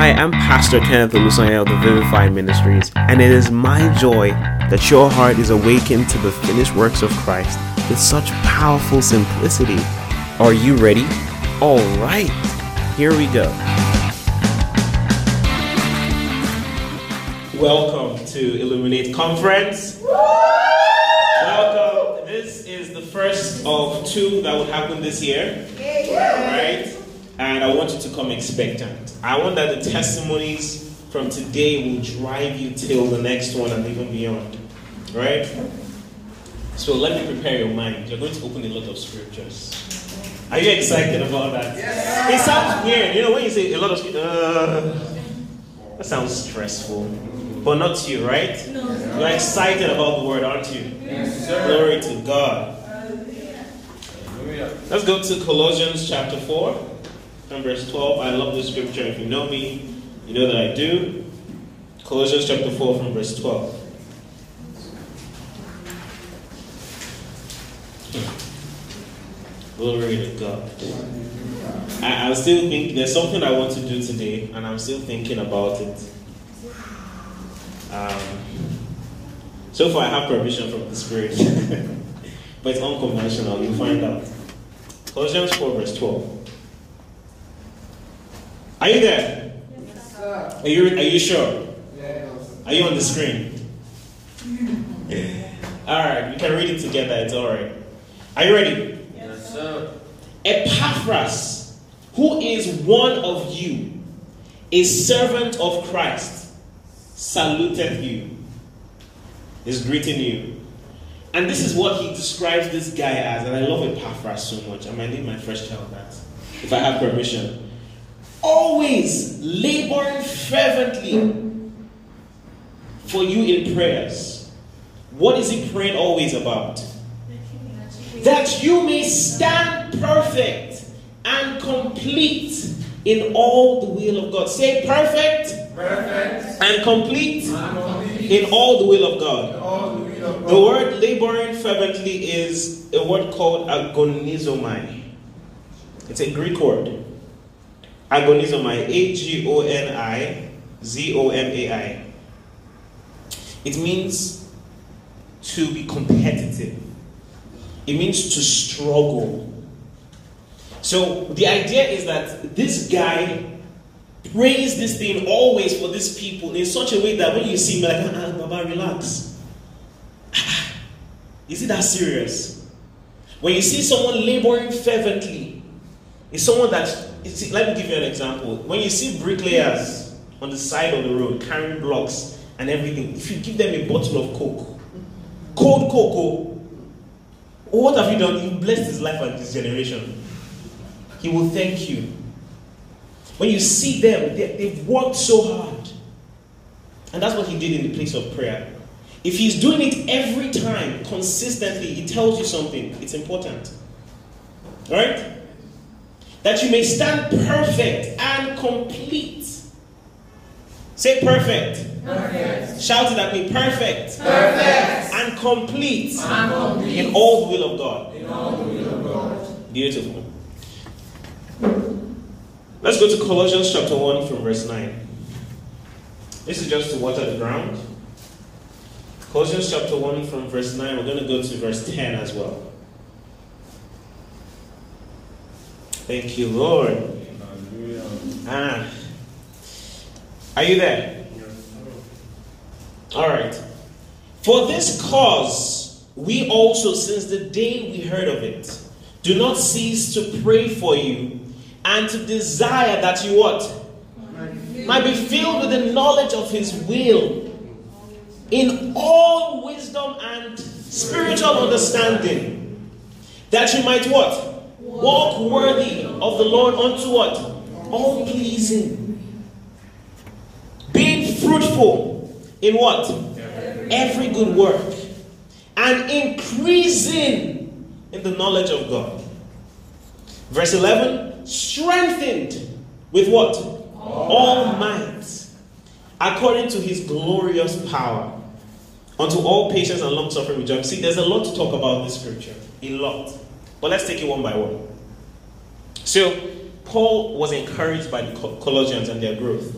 Hi, I'm Pastor Kenneth Olusanya of the Vivify Ministries, and it is my joy that your heart is awakened to the finished works of Christ with such powerful simplicity. Are you ready? All right, here we go. Welcome to Illuminate Conference. Welcome. This is the first of two that will happen this year. Right? And I want you to come expectant. I want that the testimonies from today will drive you till the next one and even beyond. Right? So let me prepare your mind. You're going to open a lot of scriptures. Are you excited about that? Yes. It sounds weird. You know, when you say a lot of scriptures, uh, that sounds stressful. But not to you, right? No. You're excited about the word, aren't you? Yes, sir. Glory to God. Let's go to Colossians chapter 4 from verse 12. I love this scripture. If you know me, you know that I do. Colossians chapter 4 from verse 12. Glory to God. I, I still think there's something I want to do today, and I'm still thinking about it. Um, so far, I have permission from the Spirit, but it's unconventional. You'll find out. Colossians 4, verse 12. Are you there? Yes, sir. Are you, are you sure? Yes. Are you on the screen? all right, we can read it together. It's all right. Are you ready? Yes, sir. Epaphras, who is one of you, a servant of Christ, saluted you, is greeting you and this is what he describes this guy as, and I love Epaphras so much. I might name my first child that, if I have permission. Always laboring fervently for you in prayers. What is he praying always about? That you may stand perfect and complete in all the will of God. Say perfect, perfect. and complete, and complete. in all the will of God. The word laboring fervently is a word called agonizomai. It's a Greek word. Agonizomai, A G O N I Z O M A I. It means to be competitive, it means to struggle. So the idea is that this guy prays this thing always for these people in such a way that when you see him, like, ah, Baba, relax. Is it that serious? When you see someone laboring fervently, it's someone that, let me give you an example. When you see bricklayers on the side of the road carrying blocks and everything, if you give them a bottle of Coke, cold cocoa, oh, what have you done? You blessed his life and his generation. He will thank you. When you see them, they, they've worked so hard. And that's what he did in the place of prayer. If he's doing it every time, consistently, it tells you something. It's important. Right? That you may stand perfect and complete. Say perfect. Perfect. Shout it at me. Perfect. Perfect. And complete. And complete. In all the will of God. In all the will of God. Beautiful. Let's go to Colossians chapter 1 from verse 9. This is just to water the ground. Colossians chapter 1 from verse 9, we're going to go to verse 10 as well. Thank you, Lord. Ah. Are you there? All right. For this cause, we also, since the day we heard of it, do not cease to pray for you and to desire that you what? Might be filled with the knowledge of his will in all wisdom and spiritual understanding, that you might what? Walk worthy of the Lord unto what? All pleasing. Being fruitful in what? Every good work. And increasing in the knowledge of God. Verse 11, strengthened with what? All might, according to his glorious power unto all patience and long suffering with joy. See, there's a lot to talk about this scripture. A lot. But let's take it one by one. So, Paul was encouraged by the Colossians and their growth.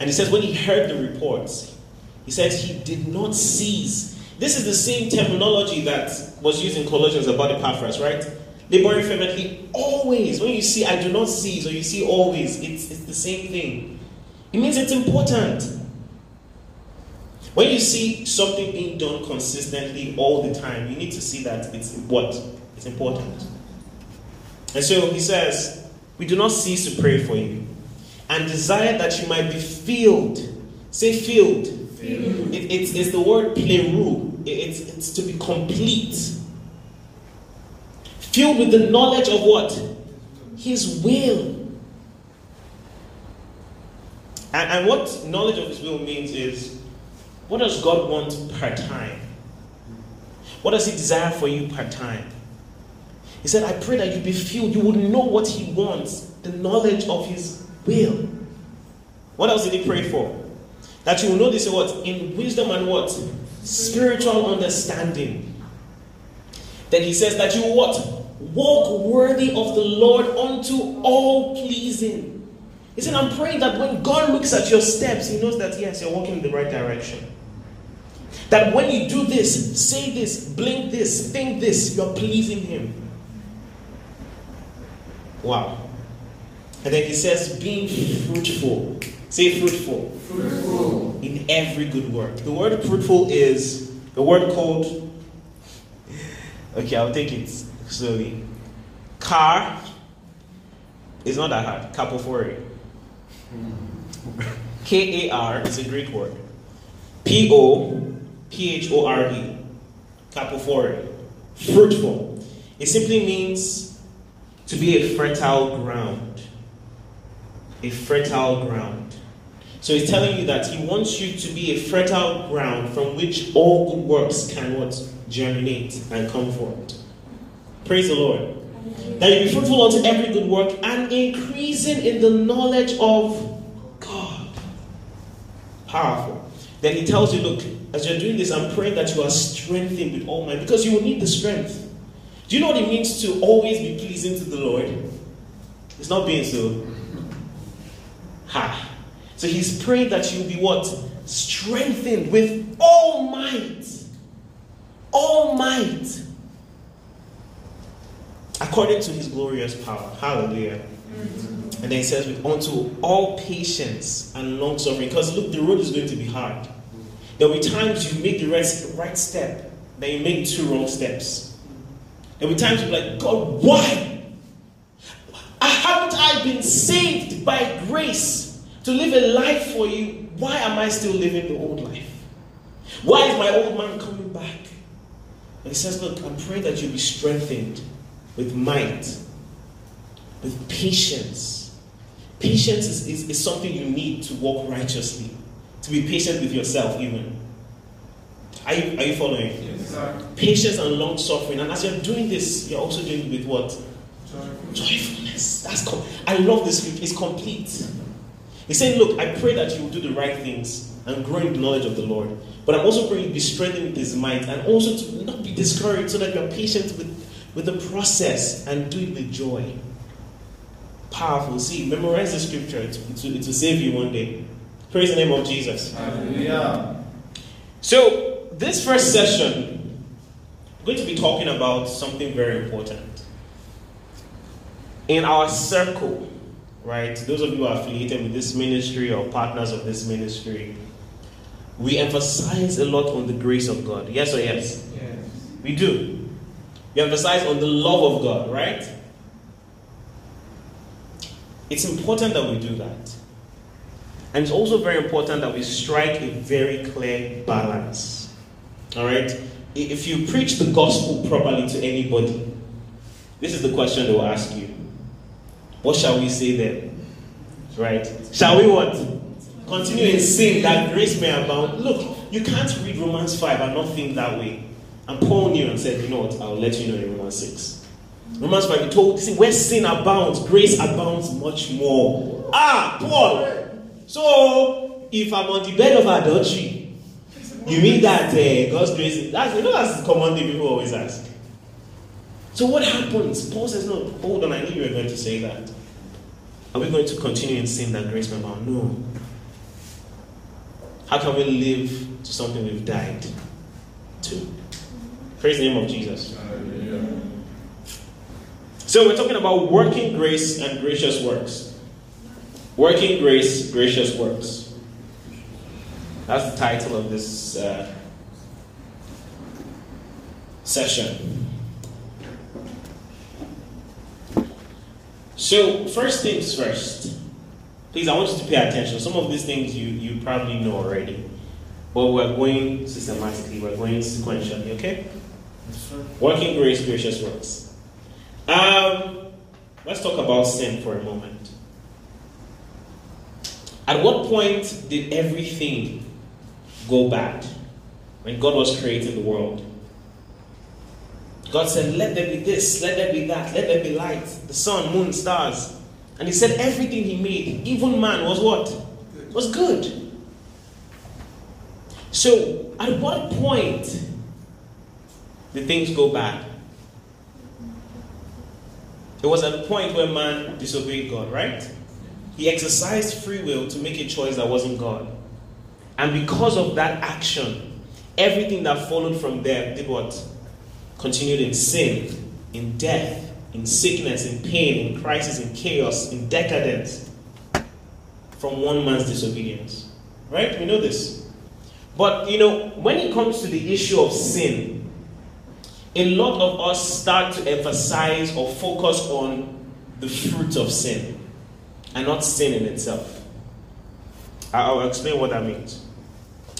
And he says, when he heard the reports, he says he did not cease. This is the same terminology that was used in Colossians about Epaphras, right? Laboring fervently always. When you see I do not cease or you see always, it's, it's the same thing. It means it's important. When you see something being done consistently all the time, you need to see that it's what? It's important. And so he says, We do not cease to pray for you and desire that you might be filled. Say filled. filled. It, it's, it's the word pleroo. It, it's, it's to be complete. Filled with the knowledge of what? His will. And, and what knowledge of his will means is what does God want per time? What does He desire for you per time? He said, I pray that you be filled. You would know what He wants, the knowledge of His will. What else did He pray for? That you will know this what? In wisdom and what? Spiritual understanding. Then He says that you will what? Walk worthy of the Lord unto all pleasing. He said, I'm praying that when God looks at your steps, He knows that yes, you're walking in the right direction. That when you do this, say this, blink this, think this, you're pleasing Him. Wow. And then He says, being fruitful. Say fruitful. Fruitful. In every good work. The word fruitful is the word called, okay, I'll take it slowly. Car is not that hard. Karpophore. Hmm. K A R is a Greek word. P O P H O R E, karpophore, fruitful. It simply means to be a fertile ground. A fertile ground. So he's telling you that he wants you to be a fertile ground from which all good works can what? Germinate and come forth. Praise the Lord. That you be fruitful unto every good work and increasing in the knowledge of God. Powerful. Then he tells you, look, as you're doing this, I'm praying that you are strengthened with all might because you will need the strength. Do you know what it means to always be pleasing to the Lord? It's not being so. Ha. So he's praying that you'll be what? Strengthened with all might. All might. According to his glorious power. Hallelujah. And then he says, with unto all patience and long suffering. Because look, the road is going to be hard. There will be times you make the right, right step, then you make two wrong steps. There be times you're like, God, why? Haven't I been saved by grace to live a life for you? Why am I still living the old life? Why is my old man coming back? And he says, Look, I pray that you be strengthened with might, with patience. Patience is, is, is something you need to walk righteously to be patient with yourself, even. Are you, are you following? Yes, sir. Patience and long suffering. And as you're doing this, you're also doing it with what? Joyfulness. Joyfulness. That's com- I love this script. It's complete. He's saying, Look, I pray that you will do the right things and grow in the knowledge of the Lord. But I'm also praying you be strengthened with his might and also to not be discouraged so that you're patient with, with the process and do it with joy. Powerful. See, memorize the scripture. It, it will save you one day. Praise the name of Jesus. Hallelujah. So, this first session, we're going to be talking about something very important. In our circle, right, those of you who are affiliated with this ministry or partners of this ministry, we emphasize a lot on the grace of God. Yes or yes? Yes. We do. We emphasize on the love of God, right? It's important that we do that. And it's also very important that we strike a very clear balance. All right? If you preach the gospel properly to anybody, this is the question they will ask you. What shall we say then? Right? Shall we what? Continue in sin that grace may abound. Look, you can't read Romans 5 and not think that way. And Paul knew and said, you know what, I'll let you know in Romans 6. Romans 5, he told, see, where sin abounds, grace abounds much more. Ah, Paul, so, if I'm on the bed of adultery, you mean that uh, God's grace? That's you know that's the common thing people always ask. So what happens? Paul says, "No, hold on. I knew you were going to say that. Are we going to continue in sin that grace may abound? No. How can we live to something we've died to? Praise the name of Jesus. So we're talking about working grace and gracious works. Working grace, gracious works. That's the title of this uh, session. So, first things first. Please, I want you to pay attention. Some of these things you, you probably know already. But we're going systematically, we're going sequentially, okay? Yes, Working grace, gracious works. Um, let's talk about sin for a moment. At what point did everything go bad? When God was creating the world. God said, Let there be this, let there be that, let there be light, the sun, moon, stars. And He said, Everything He made, even man, was what? Was good. So, at what point did things go bad? It was at the point where man disobeyed God, right? He exercised free will to make a choice that wasn't God. And because of that action, everything that followed from there did what? Continued in sin, in death, in sickness, in pain, in crisis, in chaos, in decadence from one man's disobedience. Right? We know this. But, you know, when it comes to the issue of sin, a lot of us start to emphasize or focus on the fruit of sin and not sin in itself. I'll explain what that means.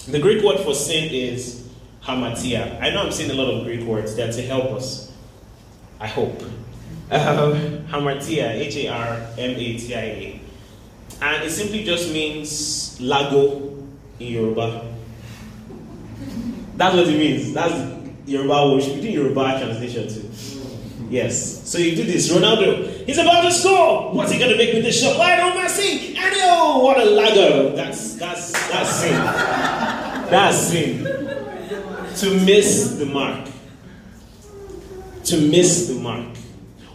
The Greek word for sin is hamartia. I know I'm saying a lot of Greek words there to help us. I hope. Um, hamartia, H A R M A T I A. And it simply just means lago in Yoruba. That's what it means. That's Yoruba worship. You do Yoruba translation too. Yes. So you do this. Ronaldo, he's about to score. What's he gonna make with this shot? Why don't? And oh, what a lago. That's that's that's sin. That's sin. To miss the mark. To miss the mark.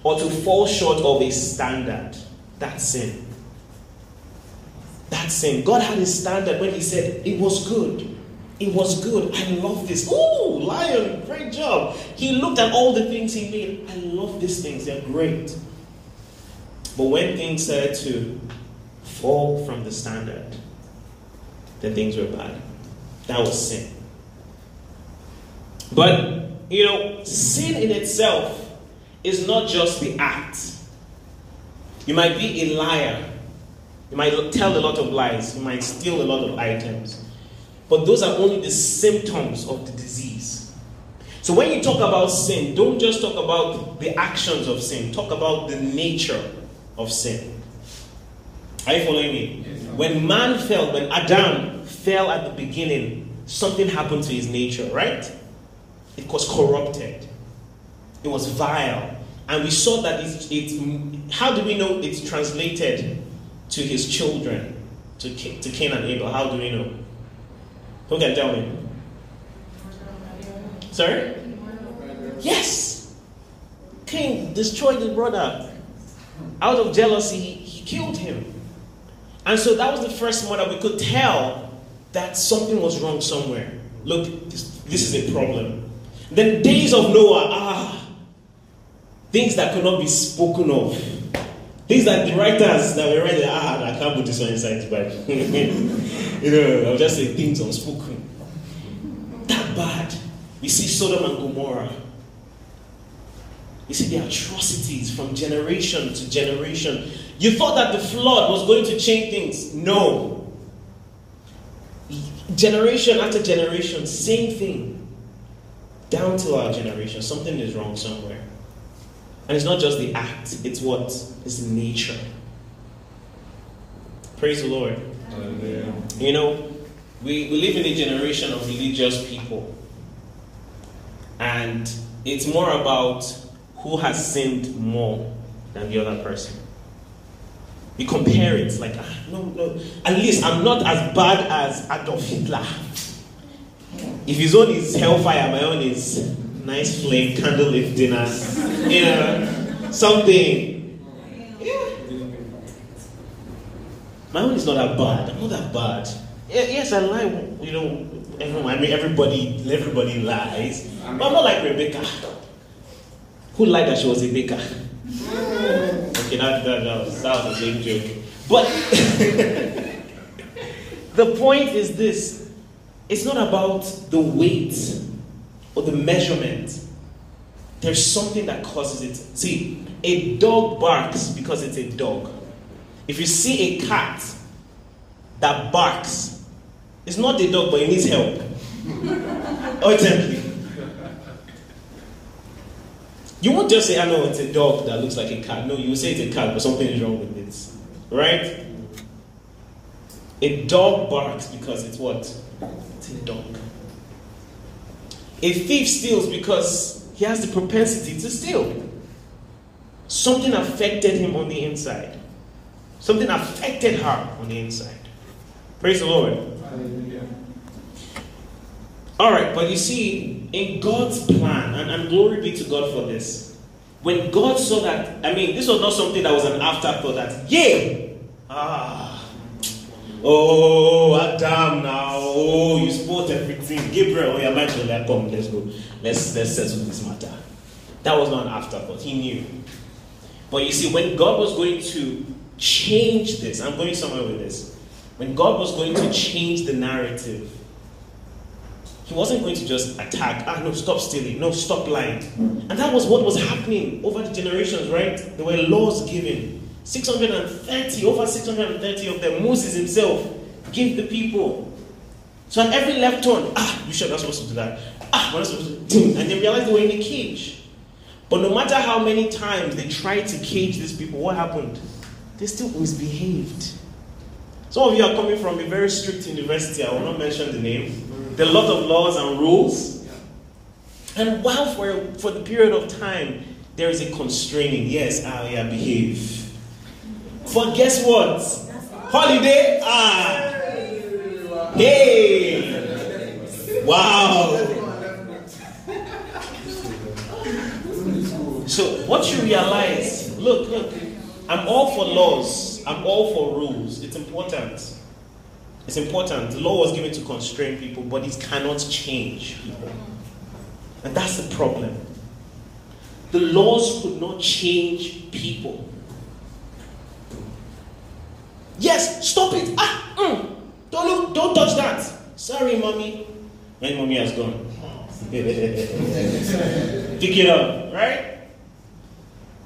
Or to fall short of a standard. That's sin. That's sin. God had a standard when He said it was good. It was good. I love this. Ooh, lion, great job. He looked at all the things he made. I love these things. They're great. But when things started to fall from the standard, then things were bad. That was sin. But, you know, sin in itself is not just the act. You might be a liar. You might tell a lot of lies. You might steal a lot of items. But those are only the symptoms of the disease. So when you talk about sin, don't just talk about the actions of sin, talk about the nature of sin. Are you following me? When man fell, when Adam fell at the beginning, something happened to his nature, right? It was corrupted. It was vile. And we saw that it, it how do we know it's translated to his children, to, to Cain and Abel? How do we know? Who can tell me? Sorry? Yes. Cain destroyed his brother. Out of jealousy, he killed him. And so that was the first one that we could tell that something was wrong somewhere. Look, this, this is a problem. Then days of Noah, ah, things that could not be spoken of. Things that the writers that were writing, ah, I can't put this one inside the Bible. You know, I'll just say things unspoken. That bad. We see Sodom and Gomorrah. You see the atrocities from generation to generation. You thought that the flood was going to change things. No. Generation after generation, same thing. Down to our generation, something is wrong somewhere. And it's not just the act, it's what? It's nature. Praise the Lord. You know, we, we live in a generation of religious people. And it's more about who has sinned more than the other person. We compare it like, ah, no, no, at least I'm not as bad as Adolf Hitler. If his own is hellfire, my own is nice flame, candlelit dinner, you know, something Yeah. my own is not that bad. I'm not that bad. Yes, I lie. You know, everyone, I mean, everybody, everybody lies. But I'm not like Rebecca, who lied that she was a baker. Okay, that, that, that, was, a lame joke. But the point is this it's not about the weight or the measurement. There's something that causes it. See, a dog barks because it's a dog. If you see a cat that barks, it's not the dog, but it needs help. Ultimately. You won't just say, I know it's a dog that looks like a cat. No, you will say it's a cat, but something is wrong with it. Right? A dog barks because it's what? It's a dog. A thief steals because he has the propensity to steal. Something affected him on the inside. Something affected her on the inside. Praise the Lord. All right, but you see, in God's plan, and, and glory be to God for this, when God saw that, I mean, this was not something that was an afterthought that, yeah, ah, oh, Adam now, oh, you spoiled everything. Gabriel, oh, yeah, Michael, yeah, come, let's go. Let's, let's settle this matter. That was not an afterthought. He knew. But you see, when God was going to change this, I'm going somewhere with this. When God was going to change the narrative, he wasn't going to just attack, ah, no, stop stealing, no, stop lying. And that was what was happening over the generations, right? There were laws given. 630, over 630 of them, Moses himself gave the people. So at every left turn, ah, you sure not supposed to do that. Ah, we're not supposed to do And they realized they were in a cage. But no matter how many times they tried to cage these people, what happened? They still misbehaved. Some of you are coming from a very strict university, I will not mention the name. There are a lot of laws and rules. And while for, for the period of time, there is a constraining, yes, ah, yeah, behave. But guess what? Holiday? Ah. Hey. Wow. So what you realize, look, look, I'm all for laws, I'm all for rules. It's important. It's important. The law was given to constrain people, but it cannot change people. And that's the problem. The laws could not change people. Yes, stop it. Ah, mm, don't look, don't touch that. Sorry, mommy. When mommy has gone. Pick it up, right?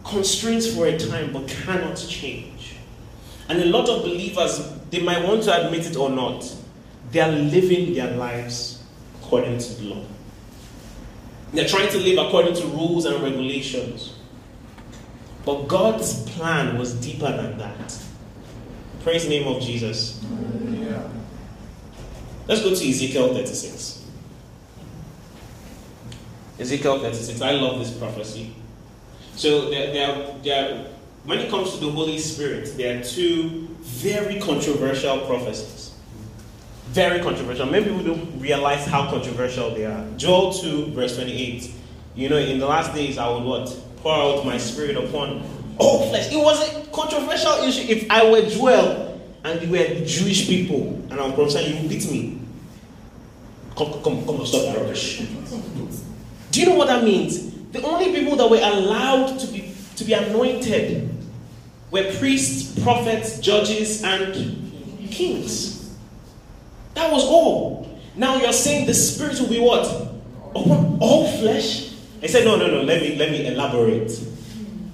Constraints for a time, but cannot change. And a lot of believers they might want to admit it or not, they are living their lives according to the law. They're trying to live according to rules and regulations. But God's plan was deeper than that. Praise the name of Jesus. Yeah. Let's go to Ezekiel 36. Ezekiel 36. I love this prophecy. So there, there, there, when it comes to the Holy Spirit, there are two very controversial prophecies. Very controversial. Maybe we don't realize how controversial they are. Joel 2, verse 28. You know, in the last days I will what? Pour out my spirit upon all flesh. It was a controversial issue. If I were Joel and you were Jewish people and I'm prophesying, you would beat me. Come, come, come, stop that rubbish. Do you know what that means? The only people that were allowed to be to be anointed were priests, prophets, judges, and kings. That was all. Now you're saying the spirit will be what? Upon all flesh? I said, no, no, no, let me let me elaborate.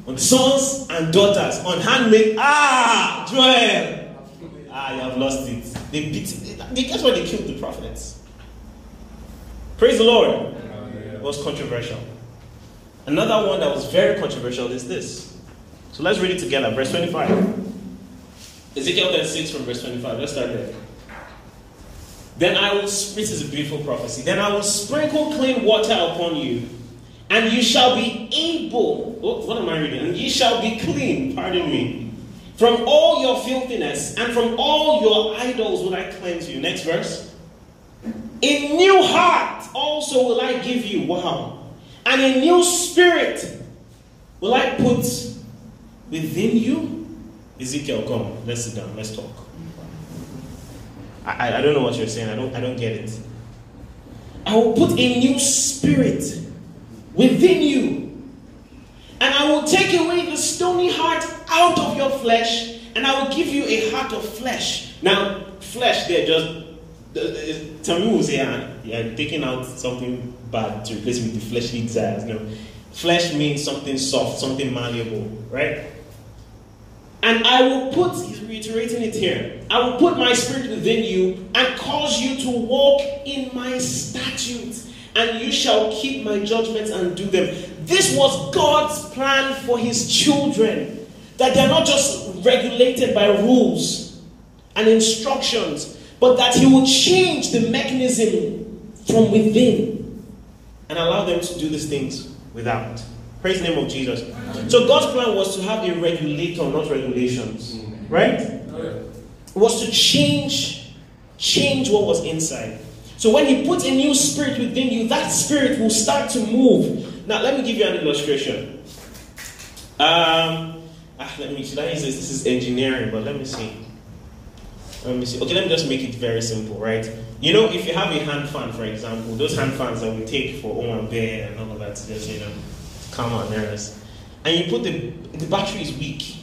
On sons and daughters, on handmaid. Ah, Joel. Ah, you have lost it. They beat they, guess what they killed the prophets. Praise the Lord. It was controversial. Another one that was very controversial is this. So let's read it together. Verse 25. Ezekiel 36 from verse 25. Let's start there. Then I will, this is a beautiful prophecy. Then I will sprinkle clean water upon you, and you shall be able, oh, what am I reading? And you shall be clean, pardon me, from all your filthiness, and from all your idols will I cleanse you. Next verse. A new heart also will I give you. Wow. And a new spirit will I put within you? Ezekiel, come, let's sit down, let's talk. I, I, don't know what you're saying. I don't, I don't get it. I will put a new spirit within you, and I will take away the stony heart out of your flesh, and I will give you a heart of flesh. Now, flesh, there just people will say, ah, you're taking out something bad to replace it with the fleshly desires. No, flesh means something soft, something malleable, right? And I will put, he's reiterating it here, I will put my spirit within you and cause you to walk in my statutes, and you shall keep my judgments and do them. This was God's plan for his children, that they're not just regulated by rules and instructions, but that he will change the mechanism from within and allow them to do these things without. Praise the name of Jesus. So God's plan was to have a regulator, not regulations. Right? It was to change, change what was inside. So when he put a new spirit within you, that spirit will start to move. Now let me give you an illustration. Um, ah, let me should I use this? This is engineering, but let me see. Let me see. Okay, let me just make it very simple, right? You know, if you have a hand fan, for example, those hand fans that we take for Owambe and all of that, just you know, our nerves, and you put the the battery is weak.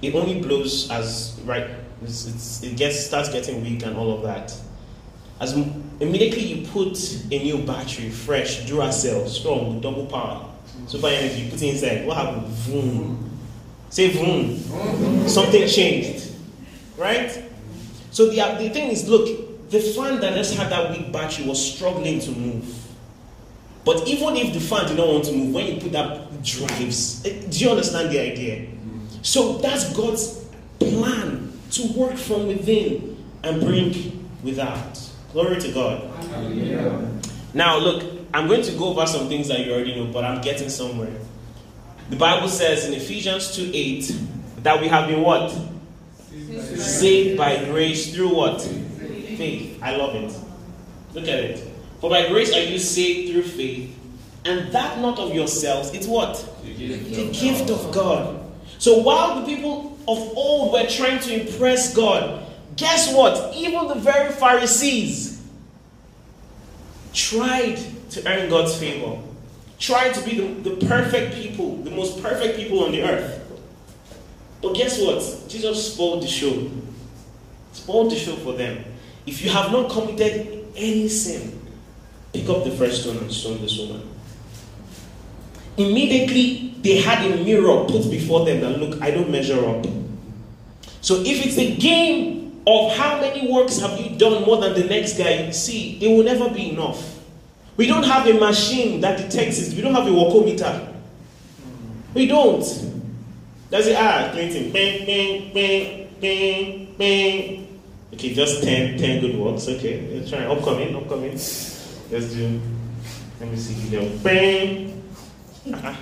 It only blows as right. It's, it's, it gets starts getting weak and all of that. As immediately you put a new battery, fresh, Duracell, strong, double power, super energy, you put it inside. What happened? Vroom. Say vroom. Something changed, right? So the the thing is, look, the fan that just had that weak battery was struggling to move. But even if the fan did not want to move, when you put that drives, eh, do you understand the idea? So that's God's plan to work from within and bring without. Glory to God. Now, look, I'm going to go over some things that you already know, but I'm getting somewhere. The Bible says in Ephesians 2 8 that we have been what? Saved by grace through what? Faith. I love it. Look at it. For by grace are you saved through faith, and that not of yourselves. It's what? The gift, the gift of God. So while the people of old were trying to impress God, guess what? Even the very Pharisees tried to earn God's favor, tried to be the, the perfect people, the most perfect people on the earth. But guess what? Jesus spoiled the show. Spoiled the show for them. If you have not committed any sin, Pick up the first stone and stone this woman. Immediately, they had a mirror put before them that look, I don't measure up. So if it's a game of how many works have you done more than the next guy, see, it will never be enough. We don't have a machine that detects it. We don't have a workometer. We don't. Does it ah Clinton? Bang, bang, bang, bang, bang. Okay, just 10, 10 good works. Okay, let's try. Upcoming, upcoming. Let's do, let me see, video. Bang! Ah.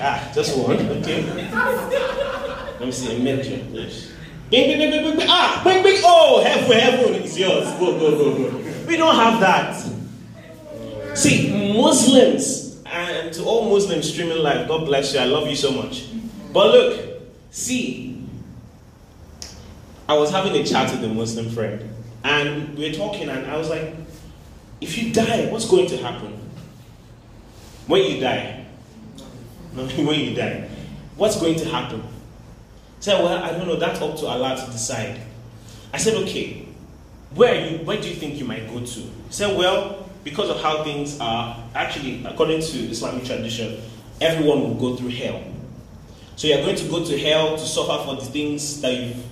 ah, just one, okay. Let me see, a major. Yes. Bing, bing, bing, bing, bing, ah, bing, bing, oh, heaven, heaven is yours. Go, go, go, go. We don't have that. See, Muslims, and to all Muslims streaming live, God bless you, I love you so much. But look, see, I was having a chat with a Muslim friend. And we were talking, and I was like, if you die, what's going to happen? When you die, when you die, what's going to happen? He said, well, I don't know, that's up to Allah to decide. I said, okay, where, you, where do you think you might go to? He said, well, because of how things are, actually, according to Islamic tradition, everyone will go through hell. So you're going to go to hell to suffer for the things that you've,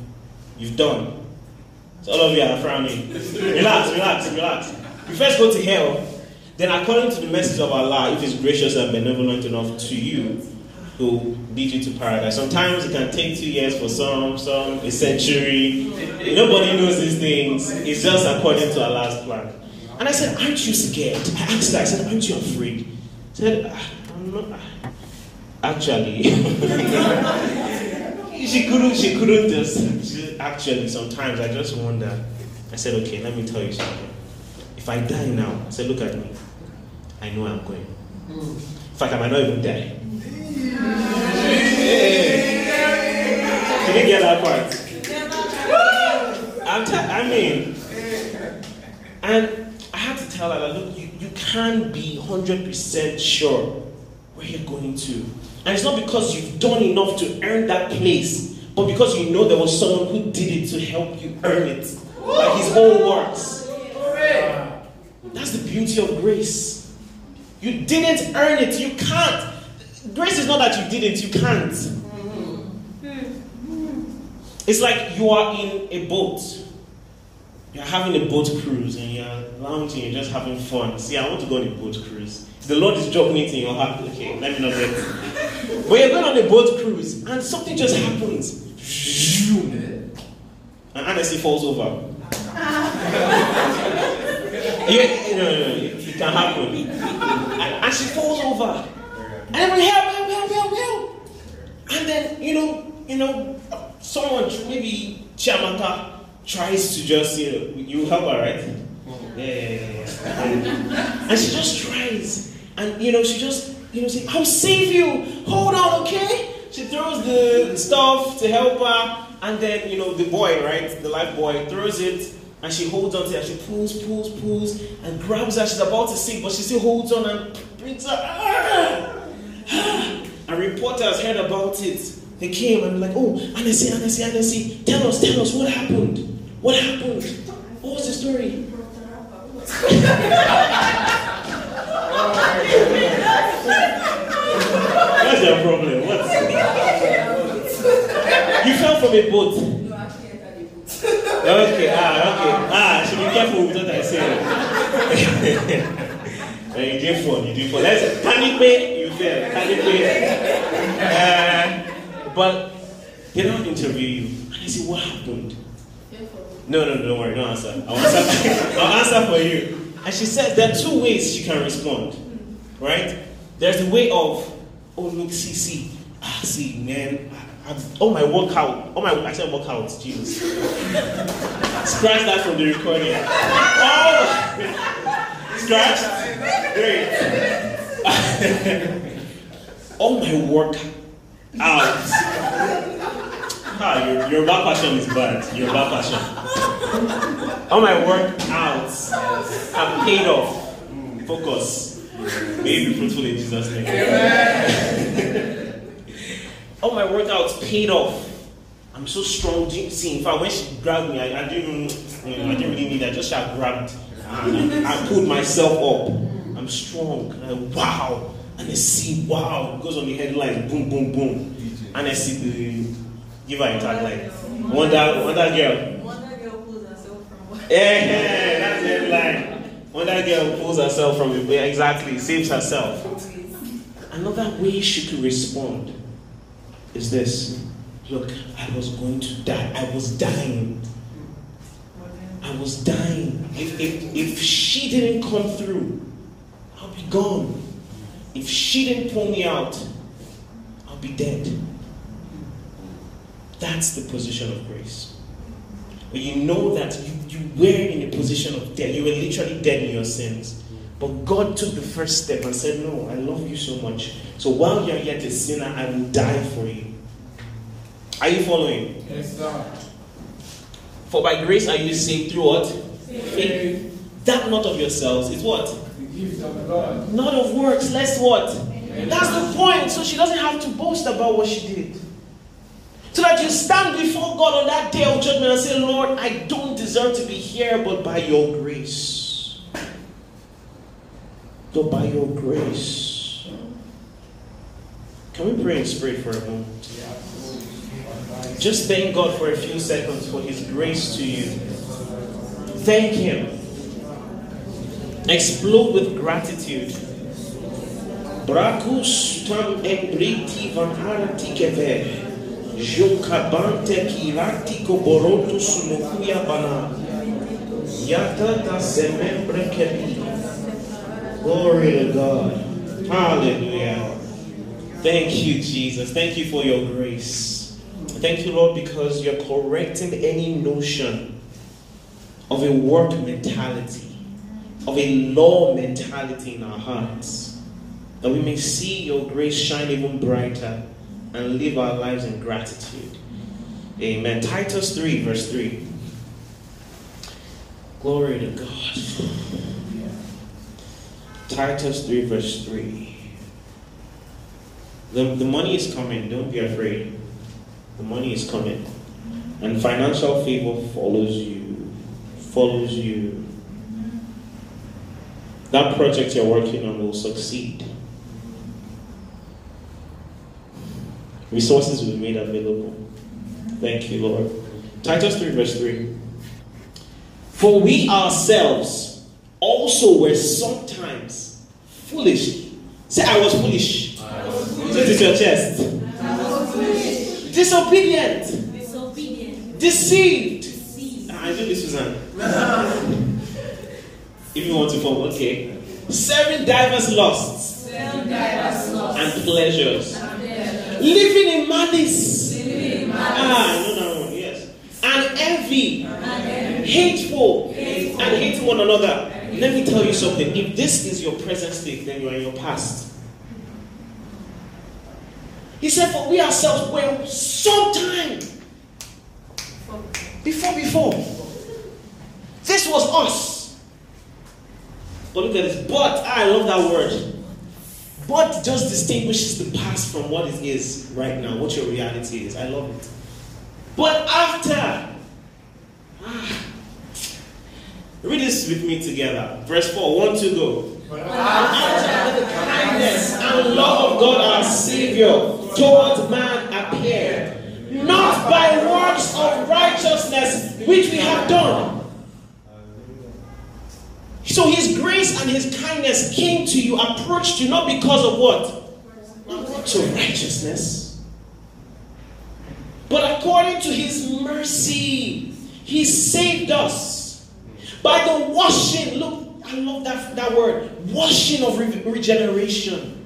you've done. So all of you are frowning. relax, relax, relax. You first go to hell, then according to the message of Allah, if He's gracious and benevolent enough to you, will lead you to paradise. Sometimes it can take two years for some, some a century. Nobody knows these things. It's just according to Allah's plan. And I said, Aren't you scared? I asked her, I said, Aren't you afraid? I said, ah, I'm not. Actually, she couldn't, she couldn't just. She, actually, sometimes I just wonder. I said, okay, let me tell you something. If I die now, I said, look at me. I know I'm going. In fact, I might not even die. Can you get that part? I'm mean, and I had to tell her, that look, you, you can't be 100% sure where you're going to. And it's not because you've done enough to earn that place, but because you know there was someone who did it to help you earn it by his own works. That's the beauty of grace. You didn't earn it, you can't. Grace is not that you didn't, you can't. It's like you are in a boat. You're having a boat cruise and you're lounging, you're just having fun. See, I want to go on a boat cruise. The Lord is dropping it in your heart. Okay, let me not it. But you're going on a boat cruise and something just happens. And Annecy falls over. you, no, no, it can happen. And, and she falls over. And everybody, help, help, help, help, help. And then, you know, you know, someone, maybe Chiamaka, tries to just, you know, you help her, right? Yeah, yeah, yeah. yeah. And, and she just tries. And, you know, she just, you know, say, I'll save you. Hold on, okay? She throws the stuff to help her. And then, you know, the boy, right? The life boy throws it. And she holds on to it. She pulls, pulls, pulls, and grabs her. She's about to sink, but she still holds on and brings her. Ah! Ah! And reporters heard about it. They came and like, oh, Annecy, Annecy, Annecy, tell us, tell us, what happened? What happened? What was the story? What's your problem? What? You fell from a boat. No, actually, I fell a boat. Okay, ah, okay. Ah, should be careful with what I say. when you did fun, you did fun. Let's, canipe, you fail. Canipe. Uh, but they don't interview you. And they say, what happened? No, no, don't worry, don't answer. I'll answer, I'll answer for you. And she says there are two ways she can respond. Right? There's the way of, oh, look, see, see. Ah, see, man. All my workout, all my, I said workout, Jesus. Scratch that from the recording. Oh! Scratch? Great. all my workout. Ah, your, your back passion is bad. Your back passion. All my workouts have paid off. Focus. May you be fruitful in Jesus' name. All oh, my workouts paid off. I'm so strong. See, in fact, when she grabbed me, I, I didn't, you know, I didn't really need that. Just I grabbed and I, I pulled myself up. I'm strong. And I, wow. And I see, wow, it goes on the headline, boom, boom, boom. And I see the give her a tagline. Wonder, Wonder girl. Wonder girl pulls herself from what? Yeah, eh, that's the headline. Wonder girl pulls herself from it. Exactly, saves herself. Another way she could respond is this. Look, I was going to die. I was dying. I was dying. If, if, if she didn't come through, I'll be gone. If she didn't pull me out, I'll be dead. That's the position of grace. When you know that you, you were in a position of death, you were literally dead in your sins. But God took the first step and said, No, I love you so much. So while you're yet a sinner, I will die for you. Are you following? Yes, sir. For by grace are you saved through what? Faith. That not of yourselves is what? The gift of God. Not of works, less what? That's the point. So she doesn't have to boast about what she did. So that you stand before God on that day of judgment and say, Lord, I don't deserve to be here, but by your grace. But by your grace. Can we pray in spirit for a moment? Just thank God for a few seconds for His grace to you. Thank Him. Explode with gratitude. Brakus tam embriti van harati keve. Jokabante kirati koboroto sumokuya bana. Yata da semembre kebi. Glory to God. Hallelujah. Thank you, Jesus. Thank you for your grace. Thank you, Lord, because you're correcting any notion of a work mentality, of a law mentality in our hearts, that we may see your grace shine even brighter and live our lives in gratitude. Amen. Titus 3, verse 3. Glory to God. Titus 3, verse 3. The, the money is coming, don't be afraid. The money is coming. And financial favor follows you. Follows you. That project you're working on will succeed. Resources will be made available. Thank you, Lord. Titus 3, verse 3. For we ourselves also were sometimes foolish. Say, I was foolish. I was foolish. Say it your chest. I was foolish. Disobedient. Disobedient. Deceived. Deceived. Ah, I do this, Susan. if you want to form, okay. Serving divers lusts Selling diverse lusts and pleasures. Living in malice. Living in malice Ah, no, no, no, yes. And envy. and. Hateful. Hateful. And hating one another. Let me tell you something. If this is your present state, then you are in your past. He said, For we ourselves were sometime before, before. This was us. But look at this. But, I love that word. But just distinguishes the past from what it is right now, what your reality is. I love it. But after, ah, read this with me together. Verse 4, 1 to go. After the kindness and love of God our Savior towards man appeared, not by works of righteousness which we have done. So his grace and his kindness came to you, approached you, not because of what? To righteousness. But according to his mercy, he saved us by the washing. Look, I love that, that word washing of re- regeneration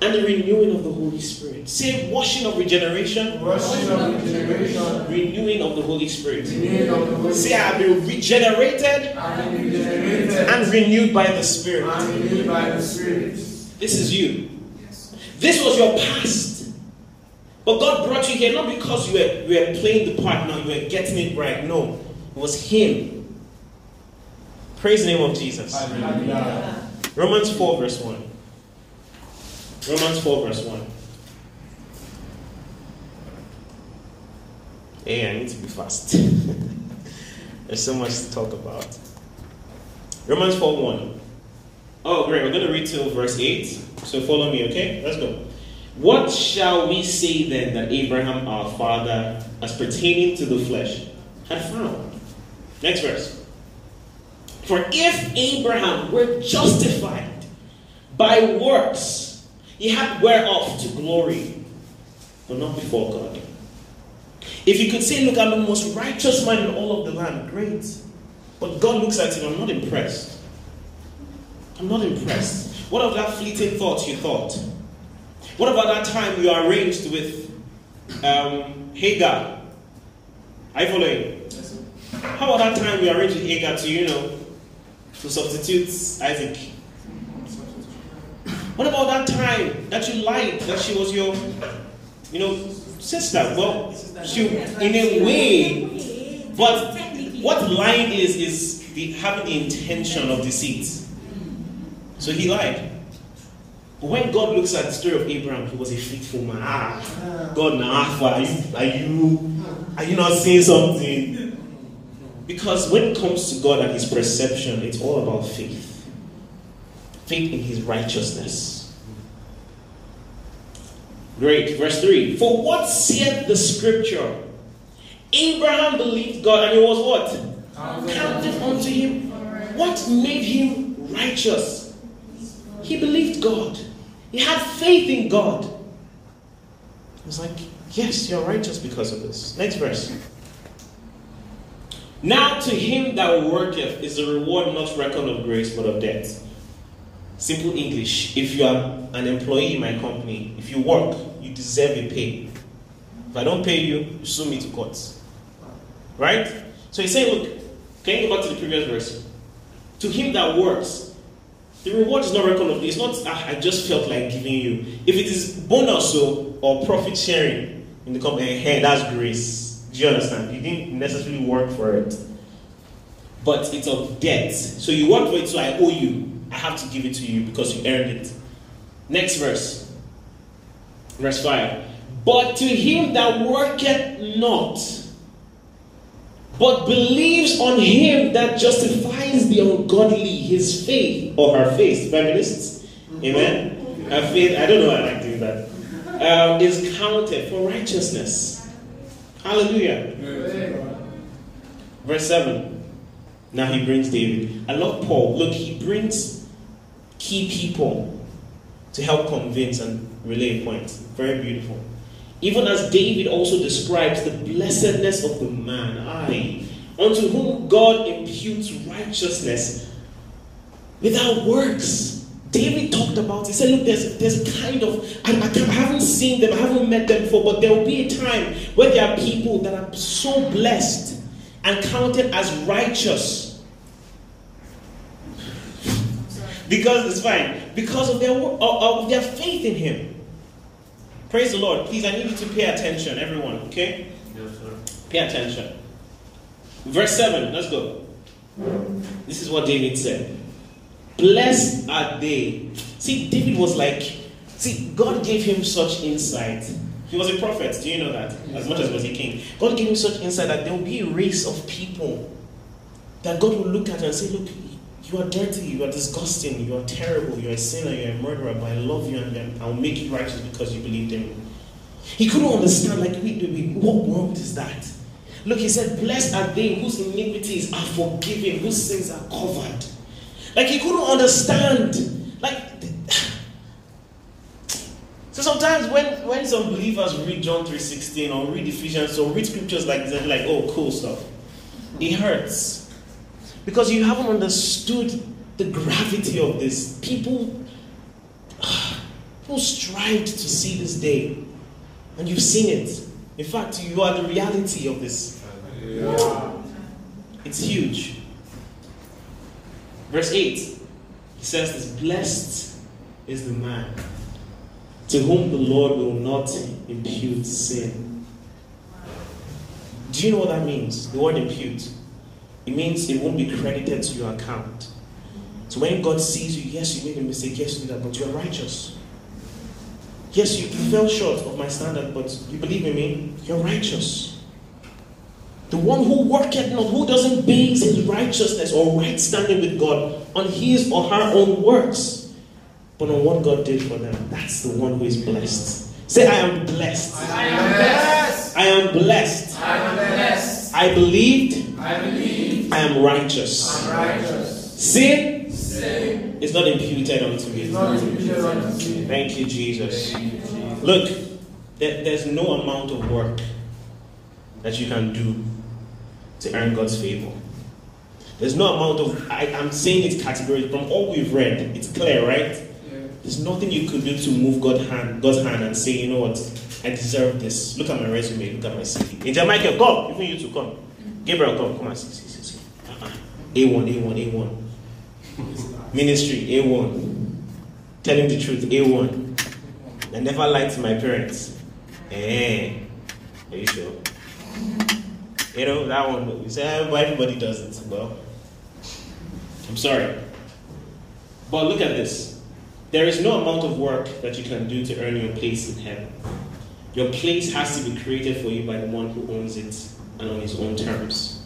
and the renewing of the Holy Spirit. Say washing of regeneration, Worship of regeneration, renewing of the Holy Spirit. of the Holy Say, I have been regenerated and regenerated and renewed by the Spirit. and renewed by the Spirit. This is you. This was your past. But God brought you here not because you were, you were playing the part now, you were getting it right. No, it was Him. Praise the name of Jesus. Hallelujah. Romans 4, verse 1. Romans 4, verse 1. Hey, I need to be fast. There's so much to talk about. Romans 4 1. Oh, great. We're going to read till verse 8. So follow me, okay? Let's go. What shall we say then that Abraham our father, as pertaining to the flesh, had found? Next verse. For if Abraham were justified by works, he had whereof to glory, but not before God. If you could say, Look, I'm the most righteous man in all of the land, great. But God looks at him, I'm not impressed. I'm not impressed. What of that fleeting thought you thought? What about that time you arranged with um, Hagar? Are you following? How about that time you arranged with Hagar to, you know, to substitute Isaac? What about that time that you lied that she was your, you know, sister? Well, she, in a way, but what lying is is the, having the intention of deceit. So he lied. But when God looks at the story of Abraham, he was a faithful man. Ah, God, now, are you, are you, are you not saying something? Because when it comes to God and His perception, it's all about faith. Faith in His righteousness. Great. Verse 3. For what saith the scripture? Abraham believed God and it was what? Counted unto him. What made him righteous? He believed God. He had faith in God. He was like, Yes, you're righteous because of this. Next verse. Now to him that worketh is the reward not reckoned of grace but of debt. Simple English. If you are an employee in my company, if you work, you deserve a pay. If I don't pay you, you sue me to court. Right? So he's saying, look, can you go back to the previous verse? To him that works, the reward is not reckoned It's not, ah, I just felt like giving you. If it is bonus or, or profit sharing in the company, hey, that's grace. Do you understand? You didn't necessarily work for it. but it's of debt. So you work for it, so I owe you. I have to give it to you because you earned it. Next verse. Verse 5. But to him that worketh not, but believes on him that justifies the ungodly, his faith, or her faith, feminists, amen? Her faith, I don't know, why I like doing that, uh, is counted for righteousness. Hallelujah. Verse 7. Now he brings David. I love Paul. Look, he brings key people to help convince and relay a point. Very beautiful. Even as David also describes the blessedness of the man, I, unto whom God imputes righteousness without works. David talked about, he said, Look, there's, there's a kind of, I, I, I haven't seen them, I haven't met them before, but there will be a time where there are people that are so blessed and counted as righteous. Because it's fine, because of their, of, of their faith in Him. Praise the Lord. Please, I need you to pay attention, everyone, okay? Yes, sir. Pay attention. Verse 7, let's go. This is what David said. Blessed are they. See, David was like, see, God gave him such insight. He was a prophet, do you know that? As much as he was a king. God gave him such insight that there will be a race of people that God will look at and say, Look, you are dirty, you are disgusting, you are terrible, you are a sinner, you are a murderer, but I love you and I'll make you righteous because you believed in me. He couldn't understand, like, wait, wait, what world is that? Look, he said, Blessed are they whose iniquities are forgiven, whose sins are covered. Like, he couldn't understand. Like, so sometimes when, when some believers read John 3.16 or read Ephesians or read scriptures like this, like, oh, cool stuff. It hurts. Because you haven't understood the gravity of this. People, people strived to see this day. And you've seen it. In fact, you are the reality of this. Yeah. It's huge. Verse 8, he says this Blessed is the man to whom the Lord will not impute sin. Do you know what that means? The word impute. It means it won't be credited to your account. So when God sees you, yes, you made a mistake, yes, you did that, but you are righteous. Yes, you fell short of my standard, but you believe in me, you're righteous. The one who worketh not, who doesn't base his righteousness or right standing with God on his or her own works, but on what God did for them. That's the one who is blessed. Say, I am blessed. I am blessed. I am blessed. I am blessed. I believed. I believe. I am righteous. Righteous. Sin Sin is not imputed unto me. Thank you, Jesus. Look, there, there's no amount of work that you can do to earn God's favor. There's no amount of, I, I'm saying it categorically, from all we've read, it's clear, right? There's nothing you could do to move God hand, God's hand and say, you know what, I deserve this. Look at my resume, look at my CV. Angel Michael, come, even you two come. Gabriel, come, come and see, see, see, see. Uh-uh. A1, A1, A1. Ministry, A1. Telling the truth, A1. I never lied to my parents. Eh, are you sure? You know, that one, you say, "Ah, everybody does it. Well, I'm sorry. But look at this. There is no amount of work that you can do to earn your place in heaven. Your place has to be created for you by the one who owns it and on his own terms.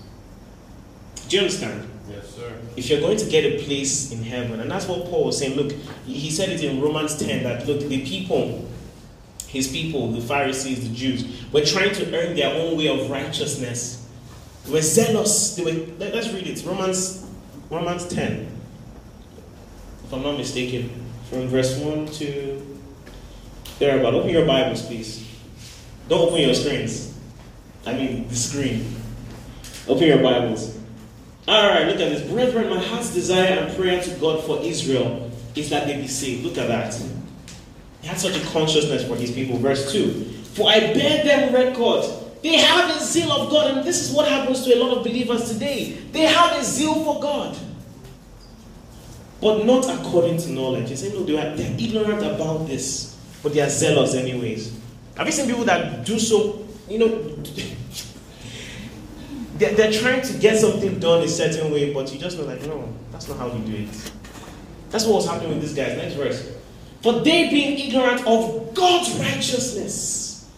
Do you understand? Yes, sir. if you're going to get a place in heaven, and that's what Paul was saying. Look, he he said it in Romans 10 that look, the people, his people, the Pharisees, the Jews, were trying to earn their own way of righteousness. They were zealous. They were, let, us read it. Romans, Romans 10. If I'm not mistaken, from verse 1 to there about. Open your Bibles, please. Don't open your screens. I mean the screen. Open your Bibles. All right, look at this. Brethren, my heart's desire and prayer to God for Israel is that they be saved. Look at that. He had such a consciousness for his people. Verse 2 For I bear them record. They have a zeal of God, and this is what happens to a lot of believers today. They have a zeal for God, but not according to knowledge. You say, no, they are, they're ignorant about this, but they are zealous, anyways. Have you seen people that do so? You know, they're, trying to get something done a certain way, but you just know, like, no, that's not how you do it. That's what was happening with these guys. Next verse. For they being ignorant of God's righteousness.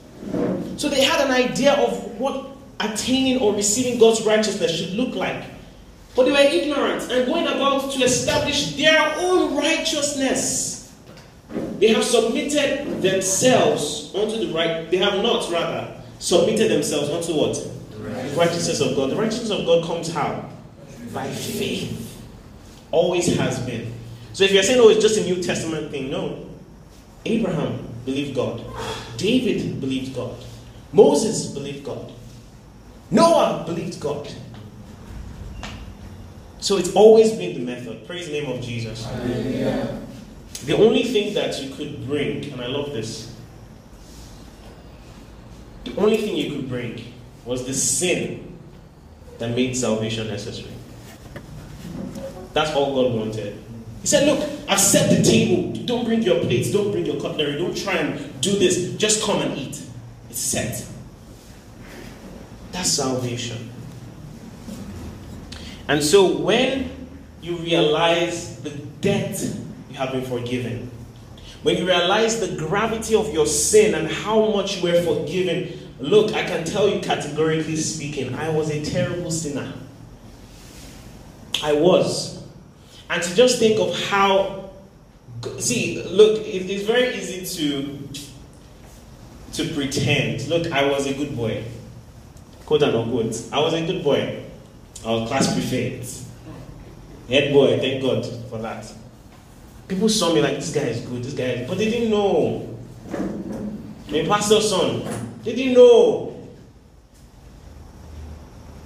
So they had an idea of what attaining or receiving God's righteousness should look like. But they were ignorant and going about to establish their own righteousness. They have submitted themselves unto the right, they have not rather submitted themselves unto what? The righteousness of God. The righteousness of God comes how? By faith. Always has been. So if you're saying, oh, it's just a New Testament thing, no. Abraham believed God. David believed God. Moses believed God. Noah believed God. So it's always been the method. Praise the name of Jesus. Hallelujah. The only thing that you could bring, and I love this, the only thing you could bring was the sin that made salvation necessary. That's all God wanted. He said, Look, I've set the table. Don't bring your plates, don't bring your cutlery, don't try and do this. Just come and eat. It's set. That's salvation. And so when you realize the debt you have been forgiven, when you realize the gravity of your sin and how much you were forgiven, look, I can tell you categorically speaking, I was a terrible sinner. I was. And to just think of how, see, look, it is very easy to to pretend. Look, I was a good boy, quote unquote. I was a good boy. I was class prefect, head boy. Thank God for that. People saw me like this guy is good. This guy, is, but they didn't know. My pastor's son, they didn't know.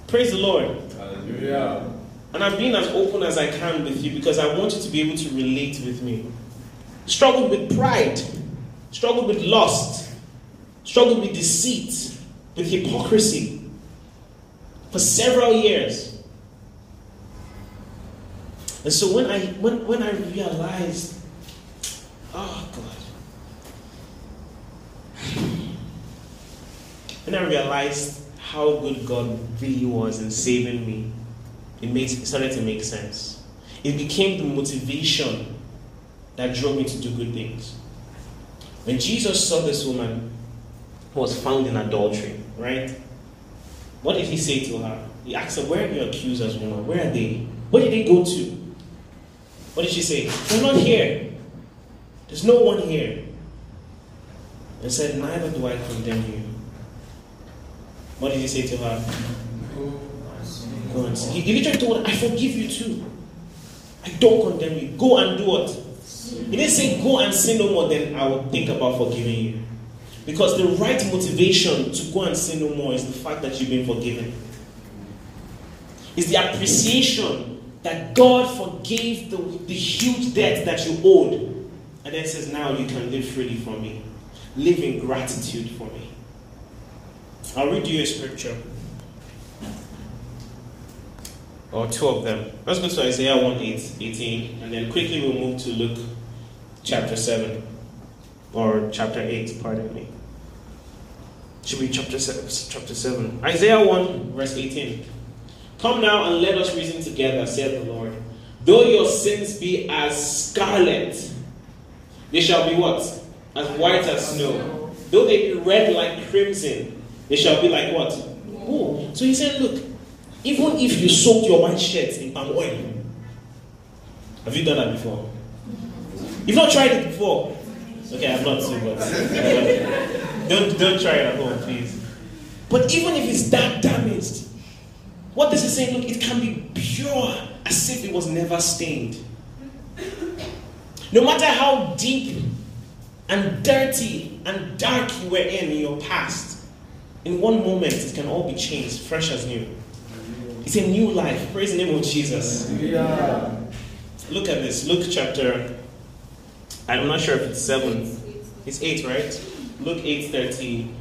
Praise the Lord. Hallelujah. And I'm being as open as I can with you because I want you to be able to relate with me. Struggled with pride, struggled with lust, struggled with deceit, with hypocrisy for several years. And so when I when, when I realized, oh God, when I realized how good God really was in saving me, it makes it started to make sense. It became the motivation that drove me to do good things. When Jesus saw this woman who was found in adultery, right? What did he say to her? He asked her, Where are your accusers, woman? Where are they? Where did they go to? What did she say? They're not here. There's no one here. And said, Neither do I condemn you. What did he say to her? Go and sin. He, literally told her, I forgive you too. I don't condemn you. Go and do what? He didn't say go and sin no more, then I will think about forgiving you. Because the right motivation to go and sin no more is the fact that you've been forgiven. It's the appreciation that God forgave the, the huge debt that you owed. And then says, now you can live freely for me. Live in gratitude for me. I'll read you a scripture. Or two of them. Let's go to Isaiah 1 8, 18, and then quickly we'll move to Luke chapter 7. Or chapter 8, pardon me. Should be chapter 7, chapter 7. Isaiah 1, verse 18. Come now and let us reason together, said the Lord. Though your sins be as scarlet, they shall be what? As white as snow. Though they be red like crimson, they shall be like what? So he said, Look, even if you soak your white shirt in palm oil, have you done that before? You've not tried it before. Okay, I've not too, but don't don't try it at home, please. But even if it's that damaged, what this is saying, look, it can be pure as if it was never stained. No matter how deep and dirty and dark you were in, in your past, in one moment it can all be changed, fresh as new. It's a new life. Praise the name of Jesus. Hallelujah. Look at this. Luke chapter. I'm not sure if it's seven. It's eight, right? Luke eight thirty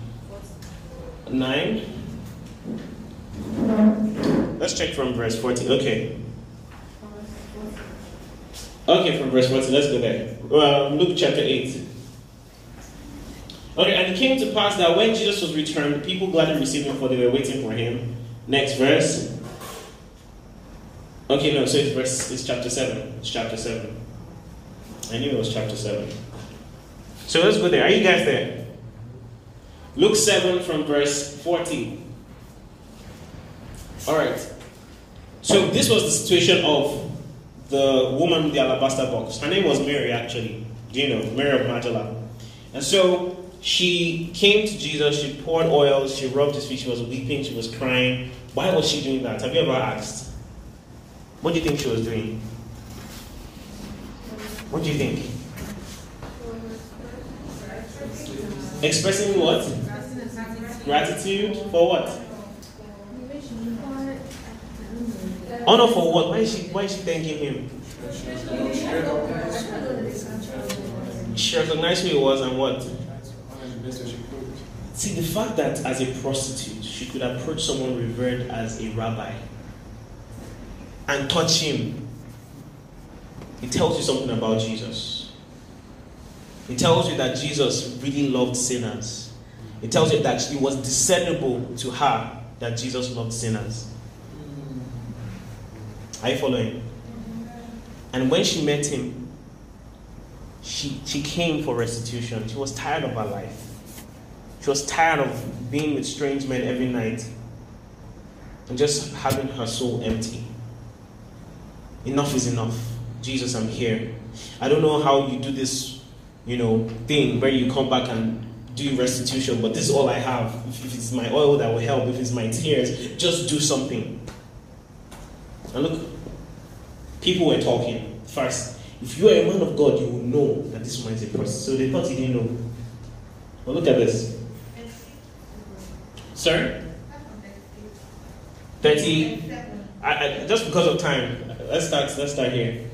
nine. Let's check from verse 14. Okay. Okay, from verse 14. Let's go there. Um, Luke chapter 8. Okay, and it came to pass that when Jesus was returned, people gladly received him, for they were waiting for him. Next verse. Okay, no, so it's verse it's chapter seven. It's chapter seven. I knew it was chapter seven. So let's go there. Are you guys there? Luke 7 from verse 14. Alright. So this was the situation of the woman with the alabaster box. Her name was Mary, actually. Do you know? Mary of Magdala. And so she came to Jesus, she poured oil, she rubbed his feet, she was weeping, she was crying. Why was she doing that? Have you ever asked? What do you think she was doing? What do you think? Expressing what? Gratitude for what? Honor for what? Why is she why is she thanking him? She recognized who he was and what? See the fact that as a prostitute she could approach someone revered as a rabbi and touch him. It tells you something about Jesus. It tells you that Jesus really loved sinners. It tells you that it was discernible to her that Jesus loved sinners. Are you following? And when she met him, she, she came for restitution. She was tired of her life. She was tired of being with strange men every night and just having her soul empty. Enough is enough. Jesus, I'm here. I don't know how you do this, you know, thing where you come back and do restitution, but this is all I have. If, if it's my oil that will help, if it's my tears, just do something. And look, people were talking first. If you are a man of God, you will know that this man is a prostitute. So they thought he didn't know. But look at this. Sir? 30. I, I, just because of time, let's start, let's start here.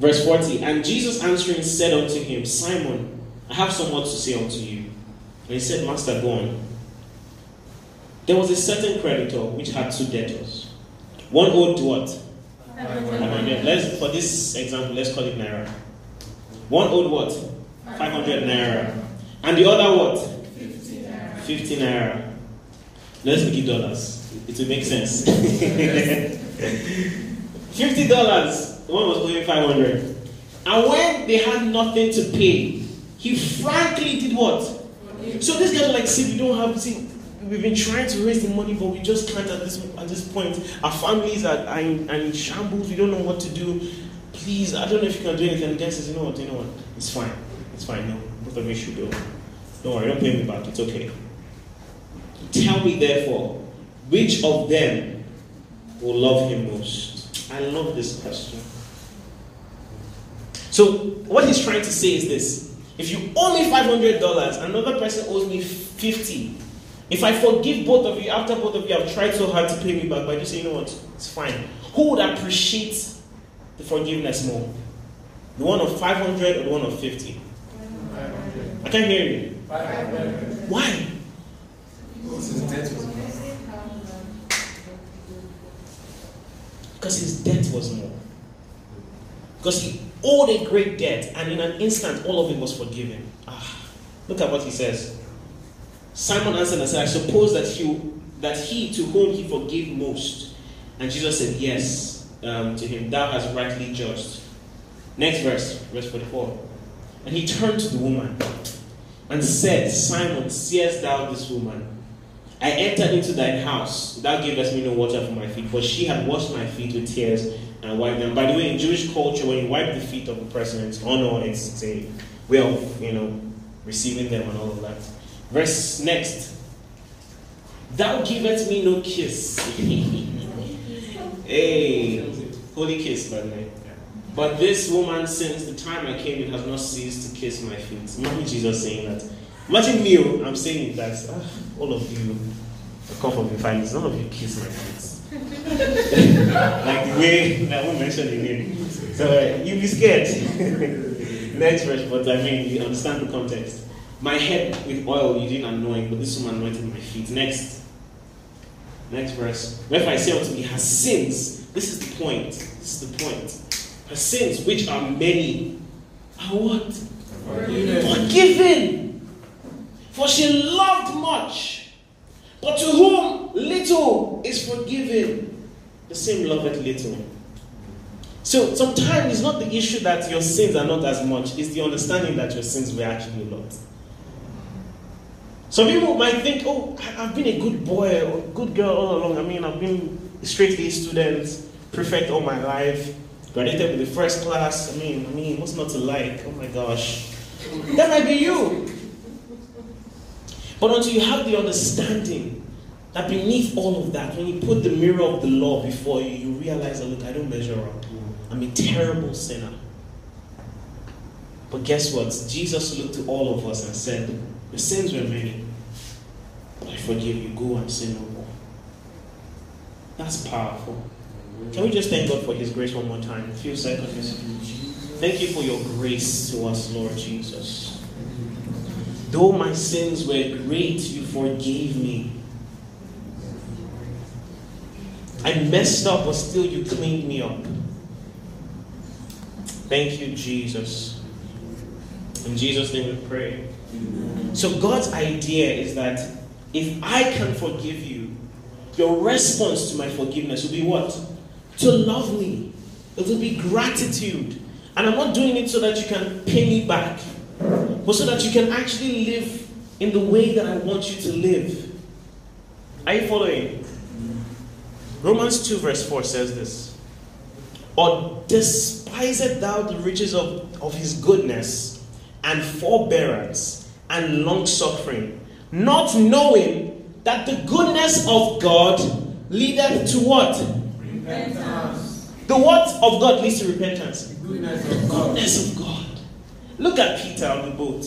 Verse 40. And Jesus answering said unto him, Simon, I have somewhat to say unto you. And he said, Master, go on. There was a certain creditor which had two debtors. One owed what? 500. Let's, for this example, let's call it Naira. One owed what? 500 Naira. And the other what? 50 Naira. Let's make it dollars. It will make sense. Fifty dollars. One was owing five hundred. And when they had nothing to pay, he frankly did what? So this guy was like, see, we don't have see, we've been trying to raise the money, but we just can't at this at this point. Our families are, are, in, are in shambles, we don't know what to do. Please, I don't know if you can do anything. And Dan says, you know what, you know what? It's fine. It's fine. No, both of you should go. Don't worry, don't pay me back. It's okay. Tell me therefore, which of them will love him most? I love this question. So, what he's trying to say is this if you owe me $500, another person owes me 50 If I forgive both of you, after both of you have tried so hard to pay me back, but I just say, you know what, it's fine. Who would appreciate the forgiveness more? The one of 500 or the one of 50? I can't hear you. Why? Because his debt was more. Because he owed a great debt, and in an instant, all of it was forgiven. Ah, look at what he says. Simon answered and said, I suppose that he, that he to whom he forgave most. And Jesus said, Yes, um, to him, thou hast rightly judged. Next verse, verse 44. And he turned to the woman and said, Simon, seest thou this woman? I entered into thine house. Thou gavest me no water for my feet, for she had washed my feet with tears and wiped them. By the way, in Jewish culture, when you wipe the feet of a person, it's honor, it's, it's a way of, you know, receiving them and all of that. Verse next. Thou givest me no kiss. hey, holy kiss, by the way. But this woman, since the time I came in, has not ceased to kiss my feet. Imagine Jesus saying that. Imagine me, I'm saying that. Ah, all of you, come from the finance, none of you kiss my feet. like the way I won't mention the name. So uh, you'll be scared. Next verse, but I mean, you understand the context. My head with oil you didn't anoint, but this woman anointed my feet. Next. Next verse. Wherefore I say unto me, her sins, this is the point. This is the point. Her sins, which are many, are what? Forgiven. Forgiven. For she loved much. But to whom little is forgiven, the same loveth little. So sometimes it's not the issue that your sins are not as much, it's the understanding that your sins were actually a lot. Some people might think, oh, I've been a good boy or good girl all along. I mean, I've been a straight A student, perfect all my life, graduated with the first class. I mean, I mean, what's not to like? Oh my gosh. That might be you. But until you have the understanding that beneath all of that, when you put the mirror of the law before you, you realize that, look, I don't measure up. I'm a terrible sinner. But guess what? Jesus looked to all of us and said, Your sins were many, I forgive you. Go and sin no more. That's powerful. Can we just thank God for His grace one more time? A few seconds. Thank you for your grace to us, Lord Jesus. Though my sins were great, you forgave me. I messed up, but still you cleaned me up. Thank you, Jesus. In Jesus' name we pray. So, God's idea is that if I can forgive you, your response to my forgiveness will be what? To love me. It will be gratitude. And I'm not doing it so that you can pay me back, but so that you can actually live in the way that I want you to live. Are you following? Romans 2, verse 4 says this Or despiseth thou the riches of, of his goodness and forbearance and long suffering, not knowing that the goodness of God leadeth to what? Repentance. The what of God leads to repentance? The goodness of God. Goodness of God. Look at Peter on the boat.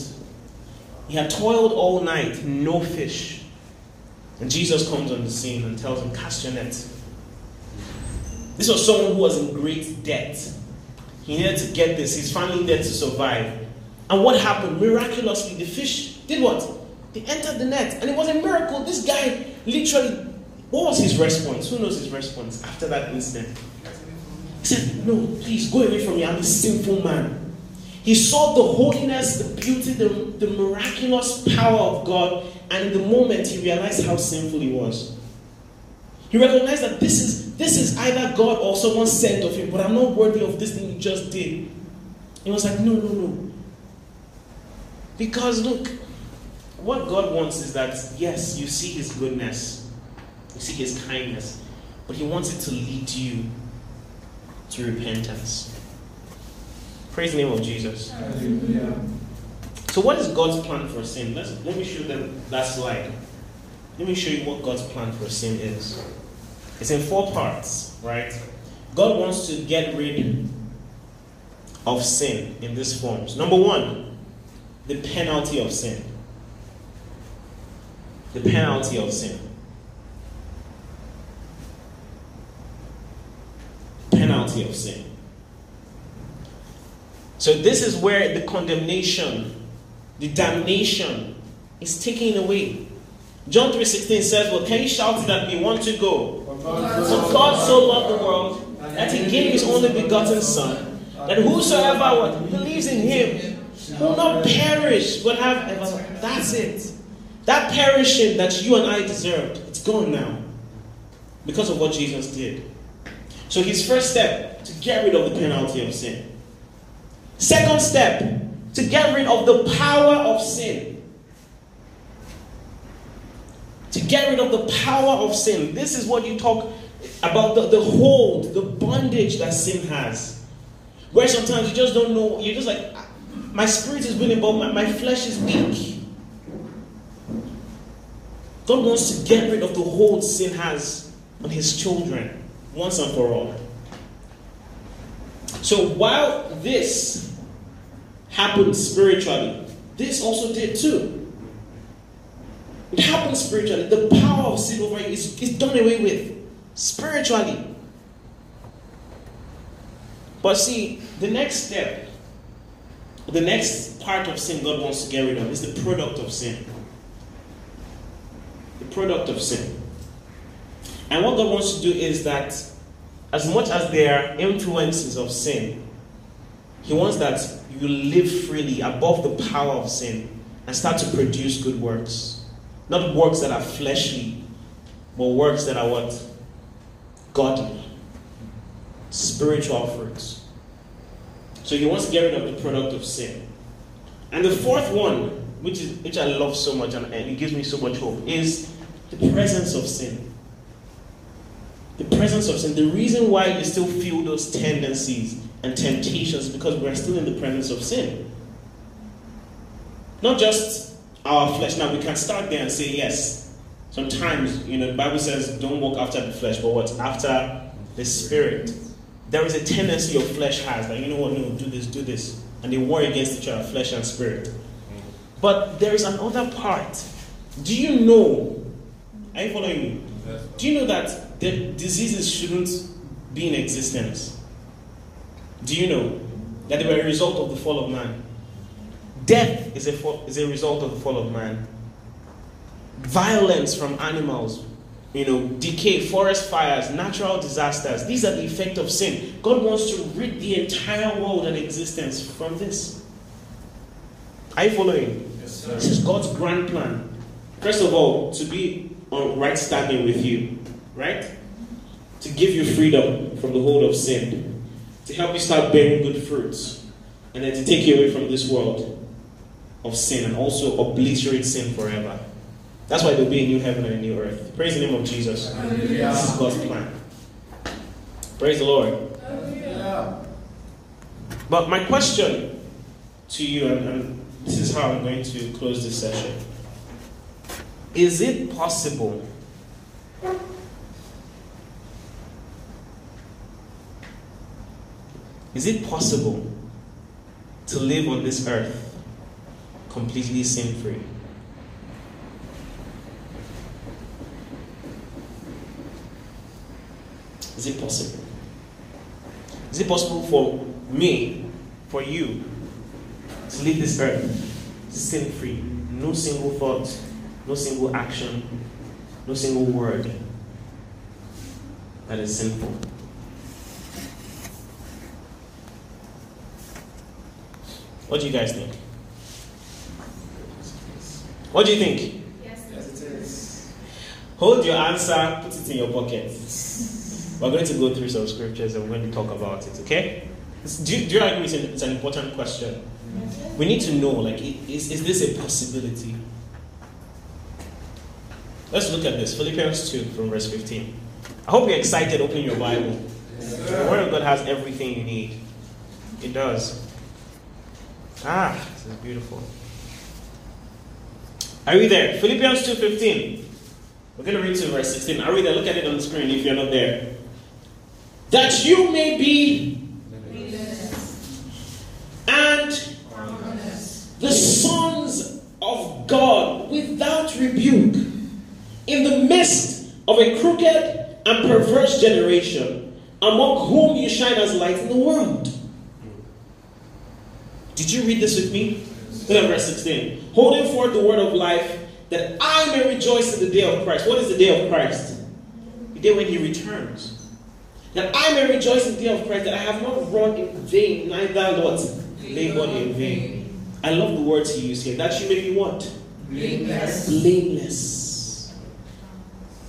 He had toiled all night, no fish. And Jesus comes on the scene and tells him, Cast your net. This was someone who was in great debt. He needed to get this. He's finally there to survive. And what happened? Miraculously, the fish did what? They entered the net. And it was a miracle. This guy literally, what was his response? Who knows his response after that incident? He said, No, please go away from me. I'm a sinful man. He saw the holiness, the beauty, the, the miraculous power of God, and in the moment he realized how sinful he was. He recognized that this is this is either God or someone sent of him, but I'm not worthy of this thing you just did. He was like, No, no, no. Because look, what God wants is that yes, you see his goodness, you see his kindness, but he wants it to lead you to repentance. Praise the name of Jesus. So, what is God's plan for sin? Let's, let me show them that slide. Let me show you what God's plan for sin is. It's in four parts, right? God wants to get rid of sin in these forms. Number one, the penalty of sin. The penalty of sin. Penalty of sin. So, this is where the condemnation, the damnation is taken away. John 3:16 says, Well, can you shout that we want to go? For God so loved the world that he gave his only begotten Son, that whosoever believes in him will not perish but have everlasting. That's it. That perishing that you and I deserved, it's gone now. Because of what Jesus did. So his first step to get rid of the penalty of sin. Second step, to get rid of the power of sin. To get rid of the power of sin. This is what you talk about the, the hold, the bondage that sin has. Where sometimes you just don't know, you're just like, "Ah, my spirit is willing, but my, my flesh is weak. God wants to get rid of the hold sin has on his children once and for all. So while this happened spiritually, this also did too. It happened spiritually. The power of sin over you is, is done away with spiritually. But see, the next step, the next part of sin God wants to get rid of is the product of sin. The product of sin. And what God wants to do is that, as much as there are influences of sin, He wants that you live freely above the power of sin and start to produce good works. Not works that are fleshly, but works that are what? Godly. Spiritual fruits. So he wants to get rid of the product of sin. And the fourth one, which is which I love so much and, and it gives me so much hope, is the presence of sin. The presence of sin. The reason why you still feel those tendencies and temptations because we're still in the presence of sin. Not just our flesh. Now we can start there and say, yes, sometimes, you know, the Bible says don't walk after the flesh, but what? After the spirit. There is a tendency your flesh has that, you know what, no, do this, do this. And they war against each other, flesh and spirit. But there is another part. Do you know? Are you following me? Do you know that the diseases shouldn't be in existence? Do you know that they were a result of the fall of man? Death is a, is a result of the fall of man. Violence from animals, you know, decay, forest fires, natural disasters. These are the effect of sin. God wants to rid the entire world and existence from this. Are you following? Yes, this is God's grand plan. First of all, to be on right standing with you, right? To give you freedom from the hold of sin, to help you start bearing good fruits, and then to take you away from this world of sin and also obliterate sin forever. That's why there'll be a new heaven and a new earth. Praise the name of Jesus. Hallelujah. This is God's plan. Praise the Lord. Hallelujah. But my question to you, and, and this is how I'm going to close this session. Is it possible Is it possible to live on this earth completely sin free. Is it possible? Is it possible for me, for you, to leave this earth sin free? No single thought, no single action, no single word that is sinful. What do you guys think? What do you think? Yes, yes it is. Hold your answer, put it in your pocket. We're going to go through some scriptures and we're going to talk about it, okay? Do you, do you agree it's an, it's an important question? Yes. We need to know, like, is, is this a possibility? Let's look at this. Philippians 2 from verse 15. I hope you're excited. Open your Bible. Yes, the Word of God has everything you need. It does. Ah, this is beautiful. Are we there? Philippians 2.15. We're going to read to verse 16. Are we there? Look at it on the screen if you're not there. That you may be and the sons of God without rebuke in the midst of a crooked and perverse generation among whom you shine as light in the world. Did you read this with me? Look at verse 16. Holding forth the word of life, that I may rejoice in the day of Christ. What is the day of Christ? The day when he returns. That I may rejoice in the day of Christ, that I have not run in vain, neither what? Labored in vain. I love the words he used here. That you may be what? Blameless. Blameless.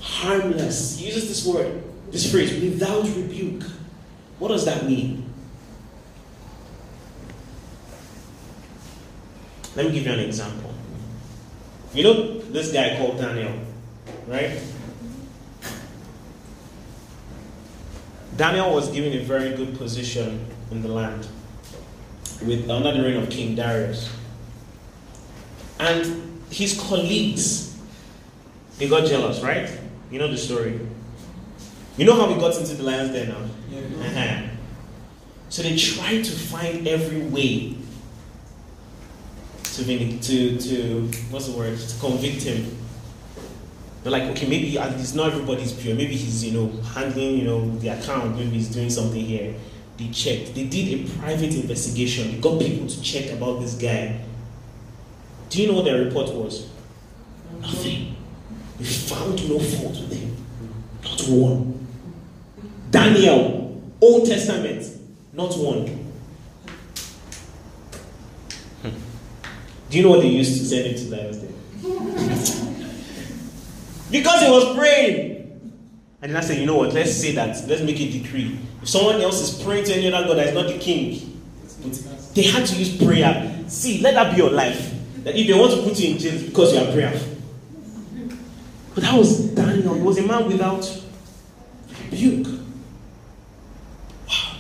Harmless. He uses this word, this phrase, without rebuke. What does that mean? Let me give you an example. You know this guy called Daniel, right? Daniel was given a very good position in the land with under the reign of King Darius. And his colleagues, they got jealous, right? You know the story. You know how we got into the lion's den now? Yeah. Uh-huh. So they tried to find every way to, to, to what's the word, to convict him. They're like, okay, maybe it's not everybody's pure. Maybe he's, you know, handling, you know, the account. Maybe he's doing something here. They checked. They did a private investigation. They got people to check about this guy. Do you know what their report was? Nothing. They found no fault with him. Not one. Daniel, Old Testament, not one. Do you know what they used to send it to Lions? Because he was praying. And then I said, you know what? Let's say that. Let's make a decree. If someone else is praying to any other God that is not the king, they had to use prayer. See, let that be your life. That if they want to put you in jail because you are prayerful. But that was Daniel. He was a man without rebuke. Wow.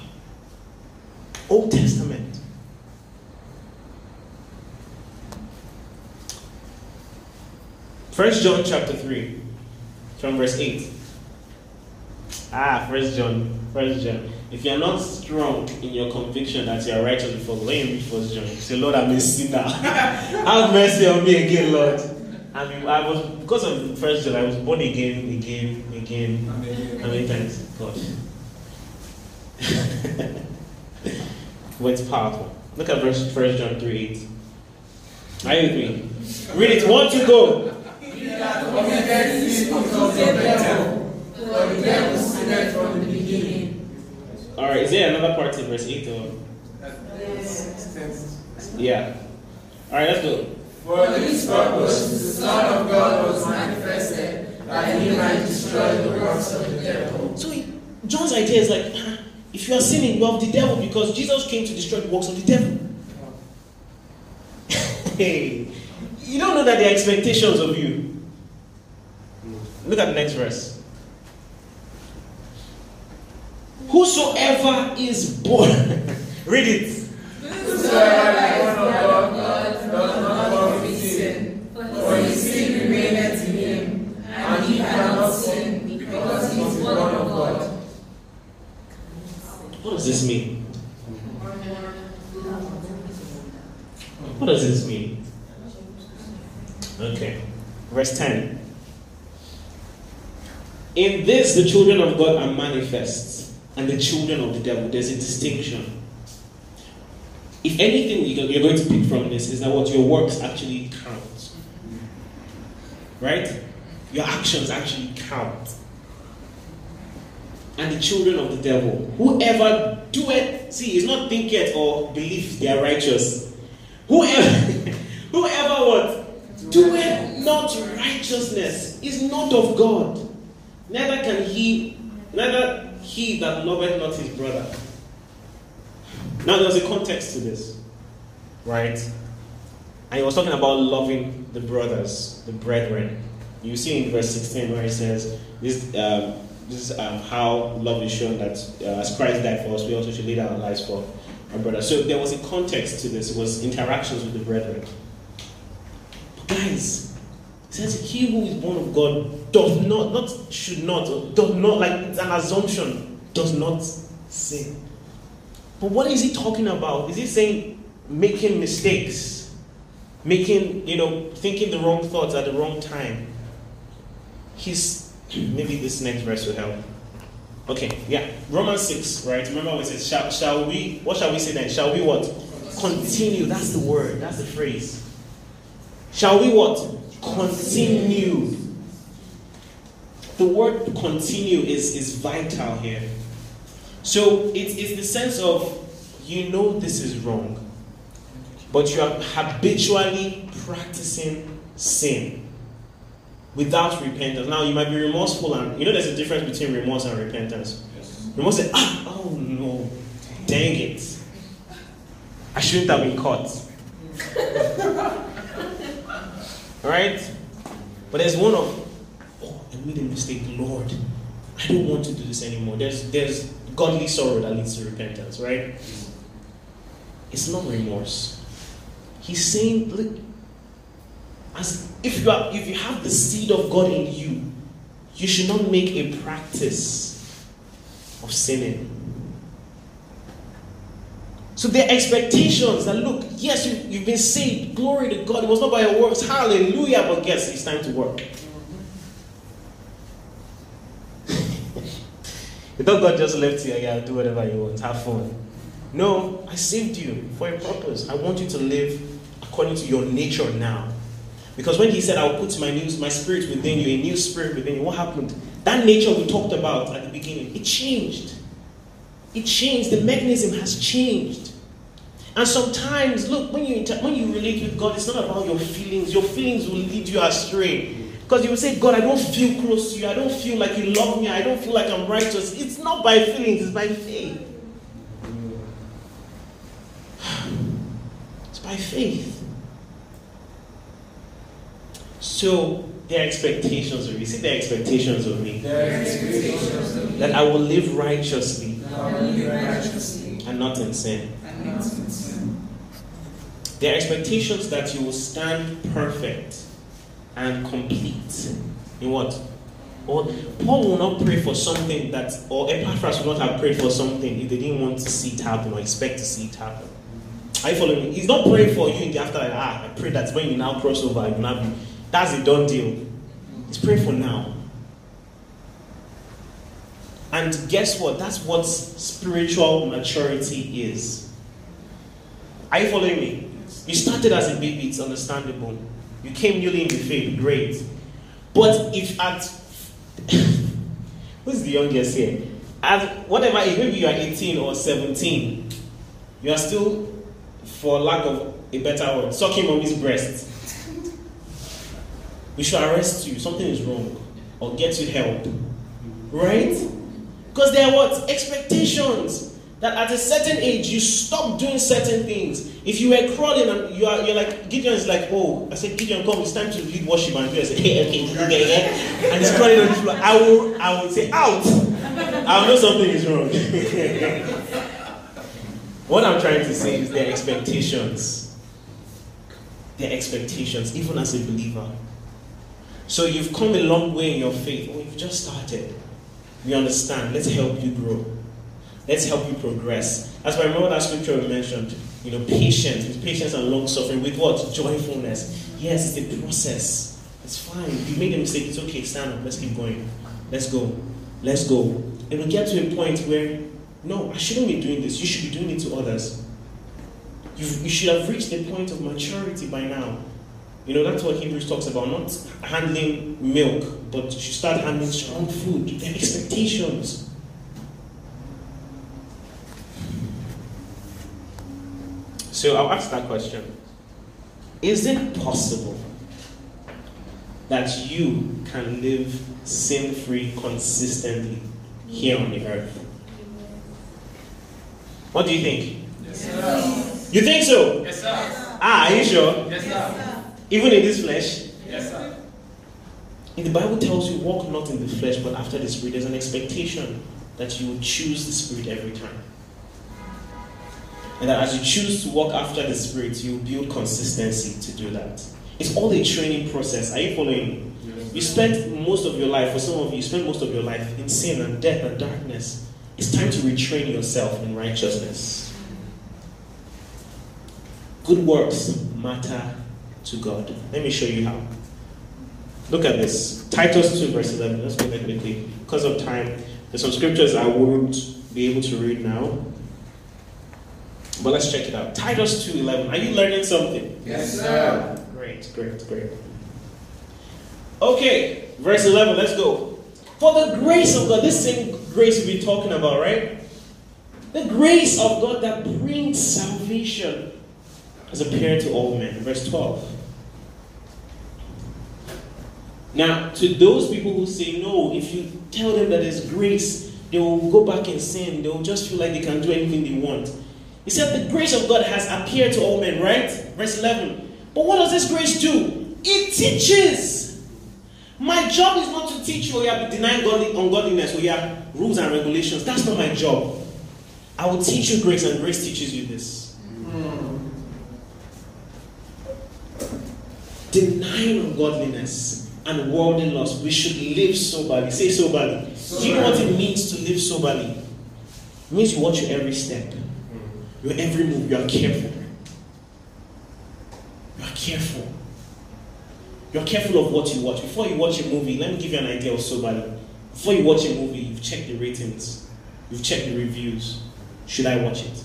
Old Testament. First John chapter 3, from verse 8. Ah, First John. First John. If you're not strong in your conviction that you are righteous before God, you read First John, say, Lord, I'm a sinner. Have mercy on me again, Lord. I mean, I was because of First John, I was born again, again, again. How many times? God. but it's powerful. Look at verse First John 3 8. Are you with me? Read it. One, two, go. All right. Is there another part in verse 8 or? Yeah. All right. Let's go. For this purpose the Son of God was manifested, that he might destroy the works of the devil. So he- John's idea is like, "Ah, if you are sinning, you have the devil because Jesus came to destroy the works of the devil. hey, you don't know that there are expectations of you. Look at the next verse. Whosoever is born, read it. What does this mean? What does this mean? Okay. Verse 10. In this, the children of God are manifest, and the children of the devil. There's a distinction. If anything you- you're going to pick from this is that what your works actually count. Right? Your actions actually count. And the children of the devil. Whoever doeth, see, is not thinketh or believe they are righteous. Whoever, whoever what? Doeth not righteousness is not of God. Neither can he, neither he that loveth not his brother. Now there's a context to this, right? And he was talking about loving the brothers, the brethren. You see in verse 16 where he says, This, um, this is um, how love is shown that uh, as Christ died for us, we also should down our lives for our brothers. So there was a context to this, it was interactions with the brethren. But guys, says, He who is born of God does not, not should not, does not, like it's an assumption, does not sin. But what is he talking about? Is he saying making mistakes? Making, you know, thinking the wrong thoughts at the wrong time? He's, maybe this next verse will help. Okay, yeah. Romans 6, right? Remember it says, shall, shall we, what shall we say then? Shall we what? Continue. That's the word, that's the phrase. Shall we what? Continue. The word continue is, is vital here. So it is the sense of you know this is wrong, but you are habitually practicing sin without repentance. Now you might be remorseful, and you know there's a difference between remorse and repentance. Remorse is ah oh no, dang it, I shouldn't have been caught. right? But there's one of oh I made a mistake, Lord. I don't want to do this anymore. There's there's godly sorrow that leads to repentance, right? It's not remorse. He's saying, look, as if you are if you have the seed of God in you, you should not make a practice of sinning. So their expectations that look, yes, you, you've been saved, glory to God. It was not by your works, hallelujah, but guess it's time to work. You thought God just left you, yeah, do whatever you want, have fun. No, I saved you for a purpose. I want you to live according to your nature now. Because when he said, I'll put my new my spirit within you, a new spirit within you, what happened? That nature we talked about at the beginning, it changed. It changed. The mechanism has changed. And sometimes, look, when you inter- when you relate with God, it's not about your feelings. Your feelings will lead you astray. Because you will say, God, I don't feel close to you. I don't feel like you love me. I don't feel like I'm righteous. It's not by feelings, it's by faith. It's by faith. So, their expectations of me. See their expectations of me. Expectations of me. That I will live righteously I will live righteously and not in sin. and not in sin. Their expectations that you will stand perfect and complete. In what? Or Paul will not pray for something that, or Epaphras will not have prayed for something if they didn't want to see it happen or expect to see it happen. Are you following me? He's not praying for you in the afterlife. Ah, I pray that when you now cross over, you now be. That's a done deal. He's praying for now. And guess what? That's what spiritual maturity is. Are you following me? You started as a baby, it's understandable. You came newly in the faith, great. But if at who's the youngest here? At whatever age, maybe you are 18 or 17, you are still, for lack of a better word, sucking mommy's breast. We should arrest you. Something is wrong. Or get you help. Right? Because there are what? Expectations. That at a certain age you stop doing certain things. If you were crawling and you are you're like Gideon is like, oh, I said Gideon, come, it's time to lead worship and I say, hey, okay, okay, okay. And he's crawling on the floor. I will I will say out. I know something is wrong. what I'm trying to say is their expectations. Their expectations, even as a believer. So you've come a long way in your faith, or you've just started. We understand. Let's help you grow. Let's help you progress. As I remember that scripture we mentioned, you know, patience, with patience and long suffering, with what? Joyfulness. Yes, it's a process. It's fine. You made a mistake, it's okay, stand up, let's keep going. Let's go. Let's go. And we get to a point where, no, I shouldn't be doing this. You should be doing it to others. You, you should have reached the point of maturity by now. You know, that's what Hebrews talks about, not handling milk, but you should start handling strong food. Their expectations. So I'll ask that question. Is it possible that you can live sin free consistently here on the earth? What do you think? Yes, sir. You think so? Yes, sir. Ah, are you sure? Yes, sir. Even in this flesh? Yes, sir. In the Bible tells you, walk not in the flesh, but after the Spirit. There's an expectation that you will choose the Spirit every time. And that as you choose to walk after the Spirit, you build consistency to do that. It's all a training process. Are you following me? You spent most of your life, for some of you, you spent most of your life in sin and death and darkness. It's time to retrain yourself in righteousness. Good works matter to God. Let me show you how. Look at this. Titus 2, verse 11. Let's go there quickly. Because of time, there's some scriptures I won't be able to read now. But let's check it out. Titus 2, 11. Are you learning something? Yes, sir. Great, great, great. Okay, verse 11, let's go. For the grace of God, this same grace we've been talking about, right? The grace of God that brings salvation has appeared to all men. Verse 12. Now, to those people who say no, if you tell them that there's grace, they will go back and sin. They will just feel like they can do anything they want. He said the grace of God has appeared to all men, right? Verse 11. But what does this grace do? It teaches. My job is not to teach you, oh, you have denying godly, ungodliness, or you have rules and regulations. That's not my job. I will teach you grace, and grace teaches you this. Denying ungodliness and worldly lust, we should live soberly. Say soberly. Do you know what it means to live soberly? It means you watch your every step, your every move. You are careful. You are careful. You are careful of what you watch. Before you watch a movie, let me give you an idea of soberly. Before you watch a movie, you've checked the ratings, you've checked the reviews. Should I watch it?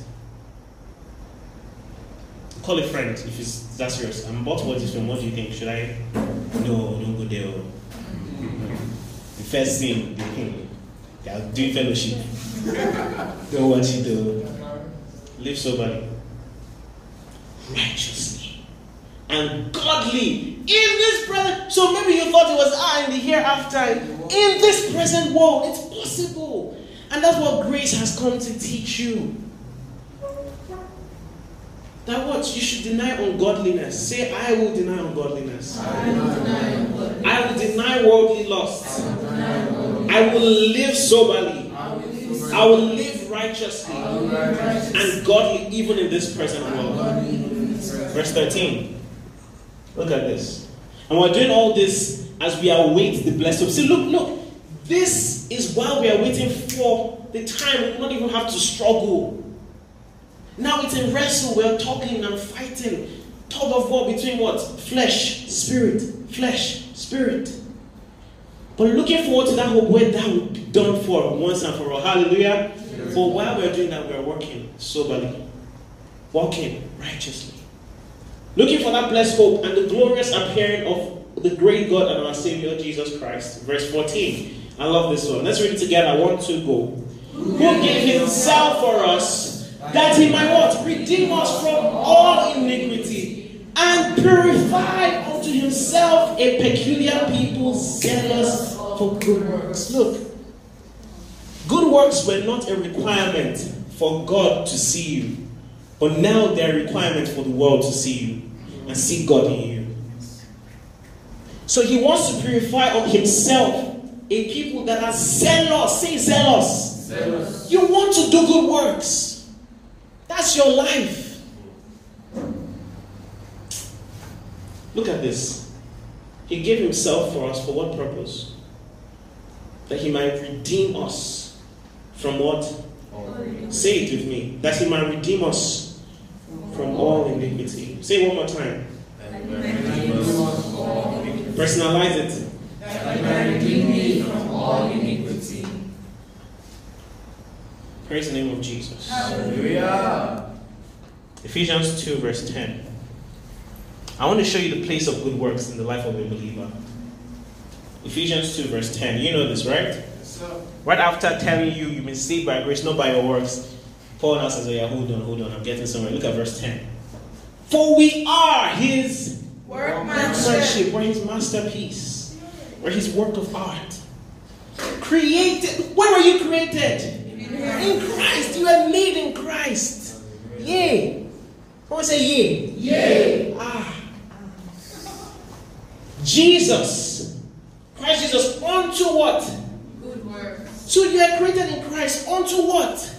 Call a friend if it's that serious. I'm about to watch this film. What do you think? Should I? No, don't go there. The first scene, the king, they are doing fellowship. don't watch it though. Live soberly, righteously, and godly in this present. So maybe you thought it was ah in the hereafter. In this present world, it's possible. And that's what grace has come to teach you. That what? You should deny ungodliness. Say, I will deny ungodliness. I will deny ungodliness. I will deny worldly lusts. I will. I will live soberly. I will live Righteously I will live righteous. and godly even in this present world. Godly in this present Verse 13. Look at this. And we're doing all this as we await the blessed hope. See, look, look. This is while we are waiting for the time we will not even have to struggle. Now it's a wrestle. We're talking and fighting. Tug of war between what? Flesh, spirit, flesh, spirit. But looking forward to that hope where that will be done for once and for all. Hallelujah. But while we're doing that, we're working soberly, walking righteously. Looking for that blessed hope and the glorious appearing of the great God and our Savior Jesus Christ. Verse 14. I love this one. Let's read it together. One, two, go. Who gave himself for us that he might what? Redeem us from all iniquity and purify unto himself a peculiar people zealous for good works. Look, good works were not a requirement for God to see you, but now they're a requirement for the world to see you and see God in you. So he wants to purify of himself a people that are zealous. Say zealous. Zealous. You want to do good works. That's your life. Look at this. He gave himself for us for what purpose? That he might redeem us from what? Say it with me. That he might redeem us from all iniquity. Say it one more time. Personalize it. That he might redeem me from all iniquity. Praise the name of Jesus. Hallelujah. Ephesians 2, verse 10. I want to show you the place of good works in the life of a believer. Ephesians 2, verse 10. You know this, right? Right after telling you you've been saved by grace, not by your works, Paul now says, Oh, yeah, hold on, hold on, I'm getting somewhere. Look at verse 10. For we are his Workmanship. we're his masterpiece, we're his work of art. Created, where were you created? In Christ. You are made in Christ. Yay. Someone say yay. Yea. Ah. Jesus. Christ Jesus. Unto what? So you are created in Christ. Unto what?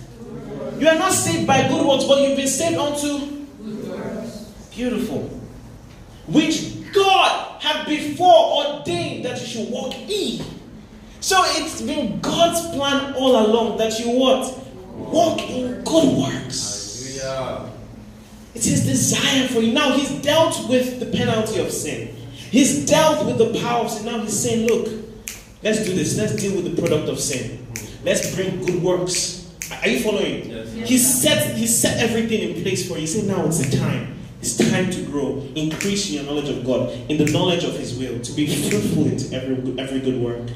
You are not saved by good works, but you've been saved unto Good works. beautiful. Which God had before ordained that you should walk in. So it's been God's plan all along that you what? Walk in good works. Hallelujah. It's his desire for you. Now he's dealt with the penalty of sin. He's dealt with the power of sin. Now he's saying, look, let's do this. Let's deal with the product of sin. Let's bring good works. Are you following? Yes. He set he set everything in place for you. He said, now it's the time. It's time to grow. Increase in your knowledge of God, in the knowledge of His will, to be fruitful into every good- every good work.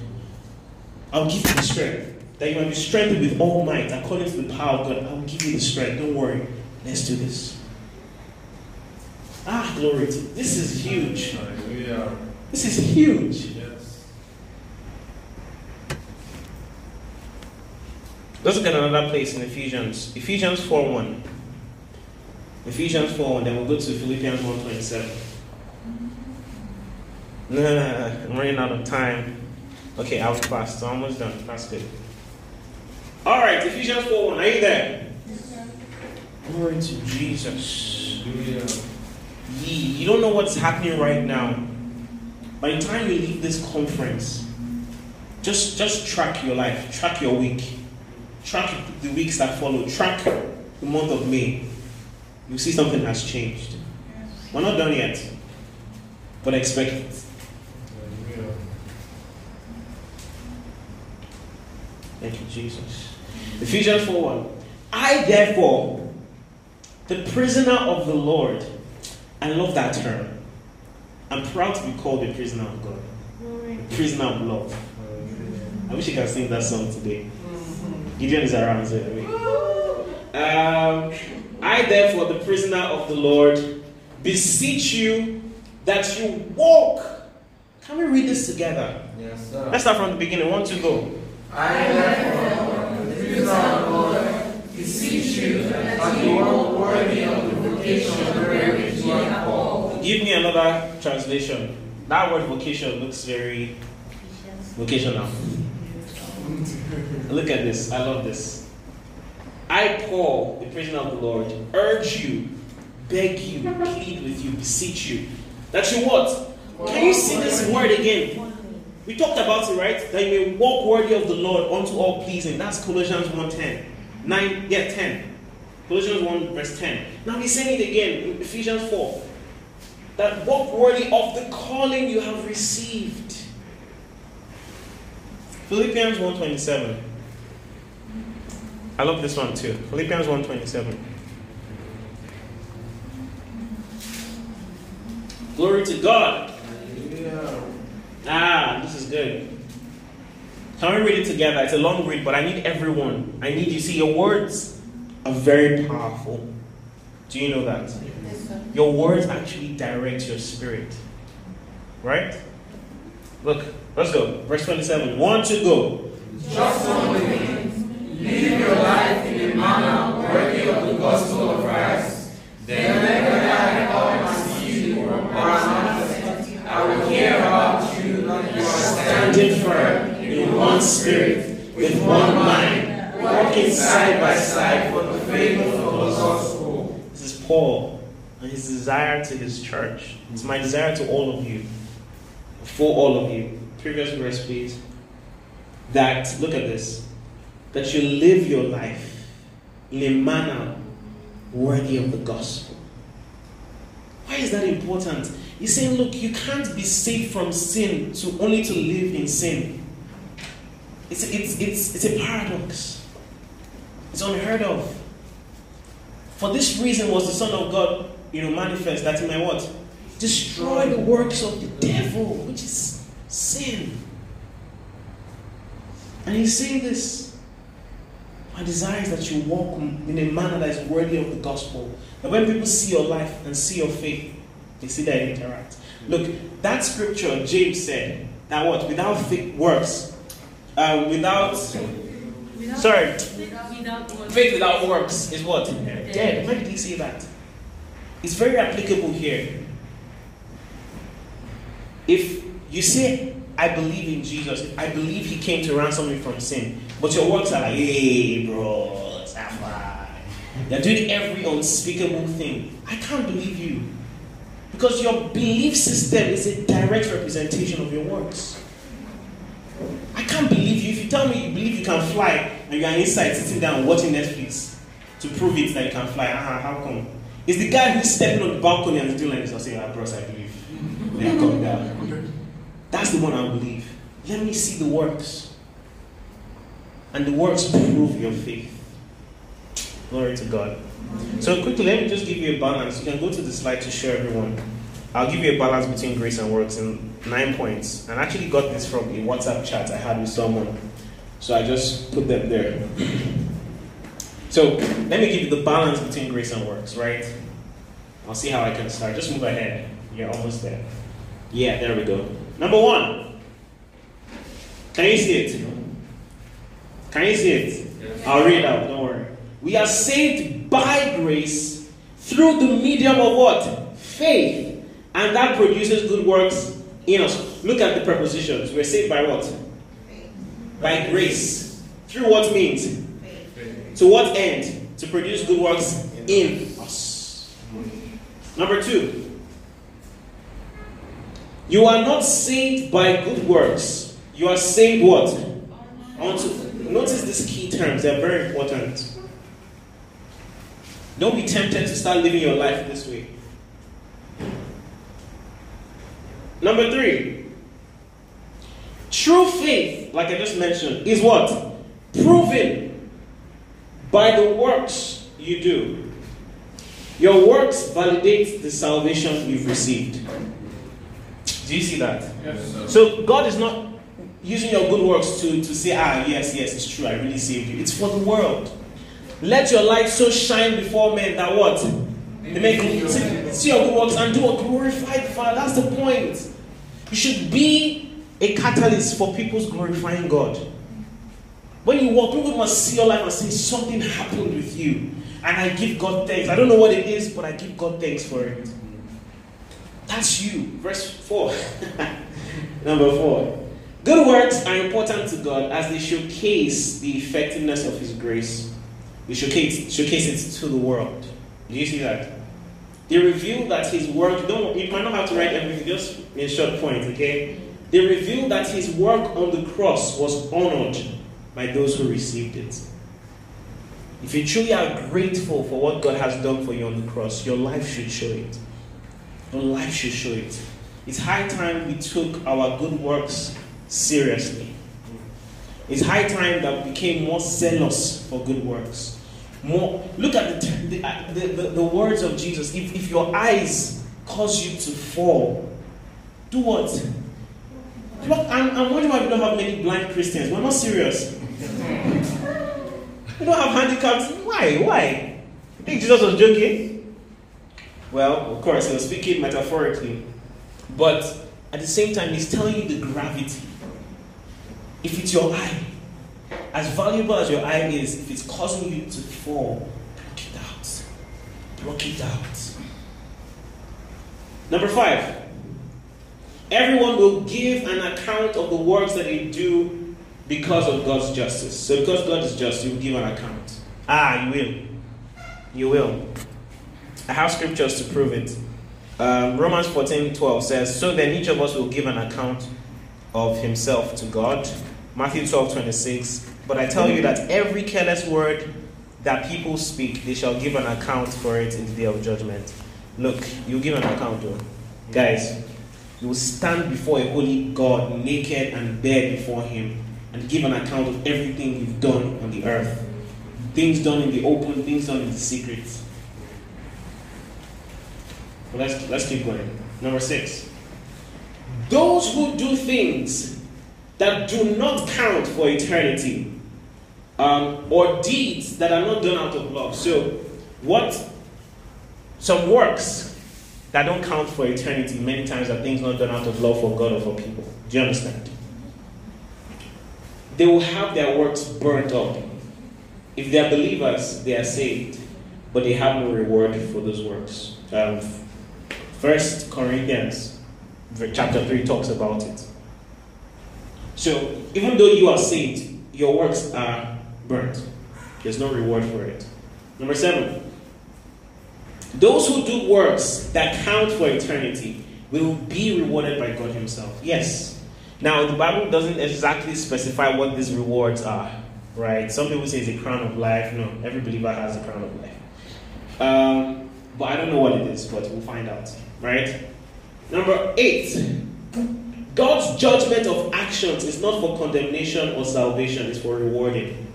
I'll give you the strength that you might be strengthened with all might according to the power of God. I will give you the strength. Don't worry. Let's do this. Ah, glory to this is huge. This is huge. Yes. Let's look at another place in Ephesians. Ephesians 4 1. Ephesians 4 1. Then we'll go to Philippians 1 27. No, no, no, I'm running out of time. Okay, I was fast. So almost done. That's good. All right, Ephesians 4 1. Are you there? Glory to Jesus. Hallelujah. Ye, you don't know what's happening right now. By the time you leave this conference, just just track your life, track your week, track the weeks that follow, track the month of May. You see something has changed. We're not done yet, but expect it. Thank you, Jesus. Ephesians 4 1. I therefore, the prisoner of the Lord, I love that term. I'm proud to be called a prisoner of God, a prisoner of love. I wish you can sing that song today. Gideon is around, so um, I therefore, the prisoner of the Lord, beseech you that you walk. Can we read this together? Yes, sir. Let's start from the beginning. One, two, go. I therefore, the prisoner of God, beseech you that you walk worthy of the vocation wherewith you are called. Give me another translation. That word vocation looks very vocational. Look at this. I love this. I, Paul, the prisoner of the Lord, urge you, beg you, plead with you, beseech you, that you what? Can you see this word again? We talked about it, right? That you may walk worthy of the Lord unto all pleasing. That's Colossians 1.10. 9, yeah, 10. Colossians 1 verse 10. Now he's saying it again in Ephesians 4. That walk worthy of the calling you have received. Philippians 1.27. I love this one too. Philippians 1.27. Glory to God. Ah, this is good. Can we read it together? It's a long read, but I need everyone. I need you. See, your words are very powerful. Do you know that? Your words actually direct your spirit. Right? Look, let's go. Verse 27. One to go. Just one thing. Live your life in a manner worthy of the gospel of Christ. Then whenever I come and see you or announce I will hear about you you are Standing firm in one spirit, with one mind, walking side by side for the faith of the gospel. This is Paul and his desire to his church. It's my desire to all of you, for all of you. Previous verse, please. That, look at this, that you live your life in a manner worthy of the gospel. Why is that important? He's saying, look, you can't be saved from sin to only to live in sin. It's, it's, it's, it's a paradox. It's unheard of. For this reason was the Son of God, you know, manifest that he may what? Destroy the works of the devil, which is sin. And he's saying this. My desire is that you walk in a manner that is worthy of the gospel. That when people see your life and see your faith, they see that it interacts. Look, that scripture James said that what without faith works, um, without sorry, Without words. faith without works is what dead. Where did he say that? It's very applicable here. If you say, I believe in Jesus, I believe he came to ransom me from sin, but your works are like, hey, bro. You're doing every unspeakable thing. I can't believe you. Because your belief system is a direct representation of your works. I can't believe you. If you tell me you believe you can fly and you are inside sitting down watching Netflix to prove it that you can fly, uh-huh, how come? It's the guy who's stepping on the balcony and doing like this. I'll say, ah, bros, I believe. Come down. That's the one I believe. Let me see the works. And the works prove your faith. Glory to God. So quickly, let me just give you a balance. You can go to the slide to show everyone. I'll give you a balance between grace and works in nine points. And I actually got this from a WhatsApp chat I had with someone. So I just put them there. So let me give you the balance between grace and works, right? I'll see how I can start. Just move ahead. You're almost there. Yeah, there we go. Number one. Can you see it? Can you see it? I'll read out, don't worry. We are saved by grace through the medium of what? Faith. And that produces good works in us. Look at the prepositions. We're saved by what? By grace. Through what means? To what end? To produce good works in us. Number two. You are not saved by good works. You are saved what? I want to notice these key terms, they're very important. Don't be tempted to start living your life this way. Number three, true faith, like I just mentioned, is what? Proven by the works you do. Your works validate the salvation you've received. Do you see that? Yes. So God is not using your good works to, to say, ah, yes, yes, it's true, I really saved you. It's for the world. Let your light so shine before men that what? They make see, see your good works and do a glorified Father. That's the point. You should be a catalyst for people's glorifying God. When you walk, people must see your life and say something happened with you. And I give God thanks. I don't know what it is, but I give God thanks for it. That's you. Verse 4. Number 4. Good works are important to God as they showcase the effectiveness of His grace. They showcase, showcase it to the world. Do you see that? They reveal that His work, don't, you might not have to write everything, just in short points, okay? They reveal that His work on the cross was honored by those who received it. If you truly are grateful for what God has done for you on the cross, your life should show it. Your life should show it. It's high time we took our good works seriously. It's high time that we became more zealous for good works. More look at the the, uh, the, the, the words of Jesus. If, if your eyes cause you to fall, do what? Look, I'm, I'm wondering why we don't have many blind Christians. We're not serious. We don't have handicaps. Why? Why? You think Jesus was joking? Well, of course, he was speaking metaphorically. But at the same time, he's telling you the gravity. If it's your eye, as valuable as your eye is, if it's causing you to fall, block it out. Block it out. Number five. Everyone will give an account of the works that they do because of God's justice. So, because God is just, you will give an account. Ah, you will. You will. I have scriptures to prove it. Um, Romans 14 12 says, So then each of us will give an account of himself to God. Matthew 12 26. But I tell you that every careless word that people speak, they shall give an account for it in the day of judgment. Look, you give an account, though. Guys, you will stand before a holy God, naked and bare before Him, and give an account of everything you've done on the earth. Things done in the open, things done in the secret. Well, let's, let's keep going. Number six. Those who do things that do not count for eternity, um, or deeds that are not done out of love. So, what some works that don't count for eternity many times are things not done out of love for God or for people. Do you understand? They will have their works burnt up. If they are believers, they are saved, but they have no reward for those works. Um, First Corinthians chapter 3 talks about it. So, even though you are saved, your works are burnt. There's no reward for it. Number seven. Those who do works that count for eternity will be rewarded by God Himself. Yes. Now, the Bible doesn't exactly specify what these rewards are, right? Some people say it's a crown of life. No, every believer has a crown of life. Um, but I don't know what it is, but we'll find out, right? Number eight. God's judgment of actions is not for condemnation or salvation, it's for rewarding.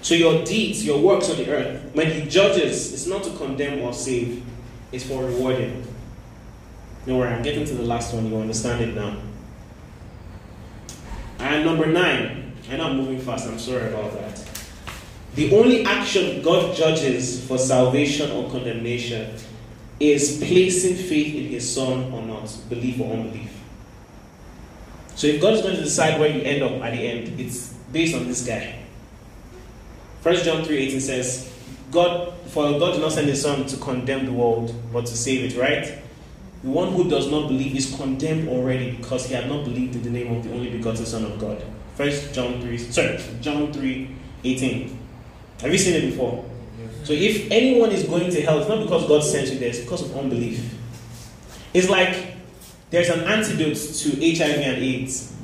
So your deeds, your works on the earth, when He judges, it's not to condemn or save, it's for rewarding. Don't worry, I'm getting to the last one, you understand it now. And number nine, I know I'm moving fast, I'm sorry about that. The only action God judges for salvation or condemnation is placing faith in His Son or not, belief or unbelief. So if God is going to decide where you end up at the end, it's based on this guy. First John 3:18 says, God, for God did not send his son to condemn the world, but to save it, right? The one who does not believe is condemned already because he had not believed in the name of the only begotten Son of God. First John 3, sorry, John 3, 18. Have you seen it before? So if anyone is going to hell, it's not because God sent you there, it's because of unbelief. It's like there's an antidote to HIV and AIDS.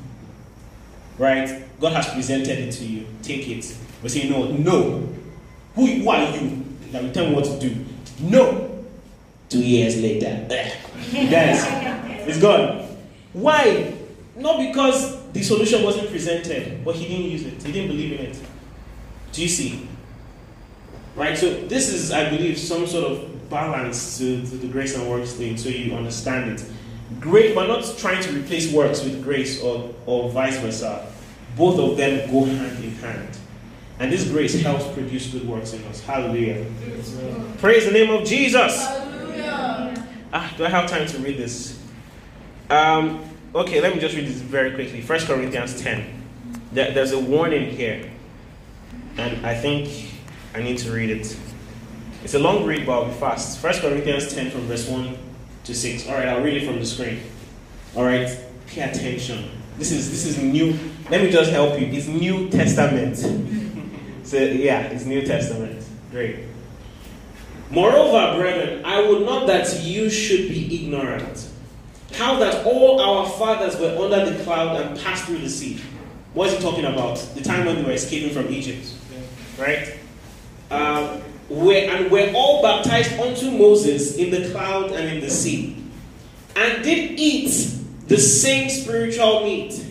Right? God has presented it to you. Take it. But say no, no. Who, who are you? Now tell me what to do. No. Two years later. Guys, it's gone. Why? Not because the solution wasn't presented, but he didn't use it. He didn't believe in it. Do you see? Right? So this is, I believe, some sort of balance to, to the grace and works thing so you understand it. Great, we're not trying to replace works with grace or, or vice versa. Both of them go hand in hand. And this grace helps produce good works in us. Hallelujah. Praise the name of Jesus. Hallelujah. Ah, do I have time to read this? Um, okay, let me just read this very quickly. 1 Corinthians 10. There, there's a warning here. And I think I need to read it. It's a long read, but I'll be fast. 1 Corinthians 10 from verse 1 to 6. Alright, I'll read it from the screen. Alright, pay attention. This is this is new. Let me just help you. It's New Testament. so yeah, it's New Testament. Great. Moreover, brethren, I would not that you should be ignorant. How that all our fathers were under the cloud and passed through the sea. What is he talking about? The time when they were escaping from Egypt. Right? Um, were, and were all baptized unto Moses in the cloud and in the sea. And did eat the same spiritual meat.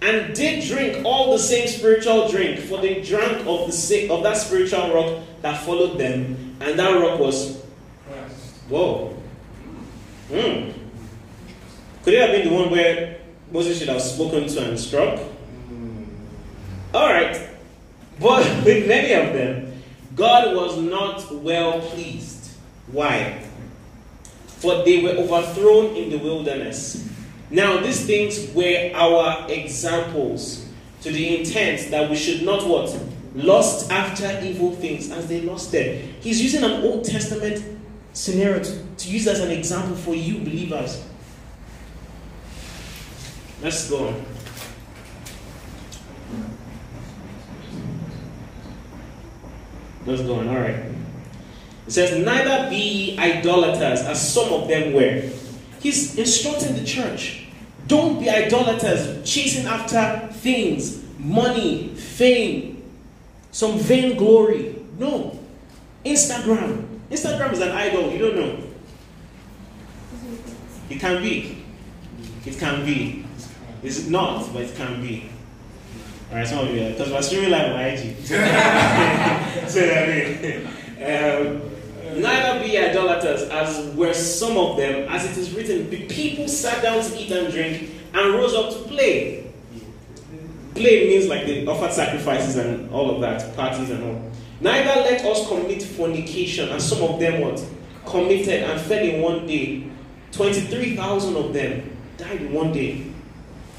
And did drink all the same spiritual drink, for they drank of the sa- of that spiritual rock that followed them, and that rock was Whoa. Hmm. Could it have been the one where Moses should have spoken to and struck? Alright. But with many of them, God was not well pleased. Why? For they were overthrown in the wilderness. Now, these things were our examples to the intent that we should not what? Lust after evil things as they lost them. He's using an Old Testament scenario to, to use as an example for you believers. Let's go on. Let's go on. All right. It says, Neither be idolaters, as some of them were. He's instructing the church. Don't be idolaters, chasing after things, money, fame, some vain glory. No. Instagram. Instagram is an idol. You don't know. It can be. It can be. It's not, but it can be. Alright, some of you, because we're streaming live on IG. so that um, neither be idolaters, as were some of them, as it is written, the people sat down to eat and drink and rose up to play. Play means like they offered sacrifices and all of that, parties and all. Neither let us commit fornication, as some of them what committed and fell in one day. Twenty-three thousand of them died in one day.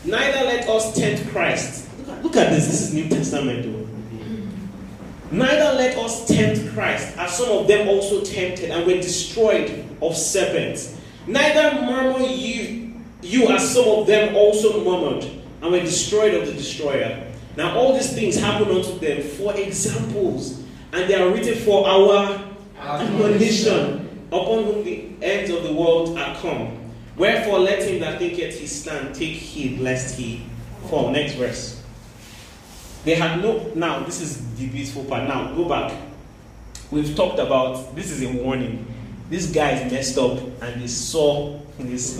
Neither let us tempt Christ. Look at, this. This is New Testament. Neither let us tempt Christ, as some of them also tempted and were destroyed of serpents. Neither murmur you, you as some of them also murmured and were destroyed of the destroyer. Now all these things happen unto them for examples, and they are written for our admonition, upon whom the ends of the world are come. Wherefore let him that thinketh he stand take heed lest he fall. Next verse. They had no. Now, this is the beautiful part. Now, go back. We've talked about this is a warning. This guy is messed up, and they saw this.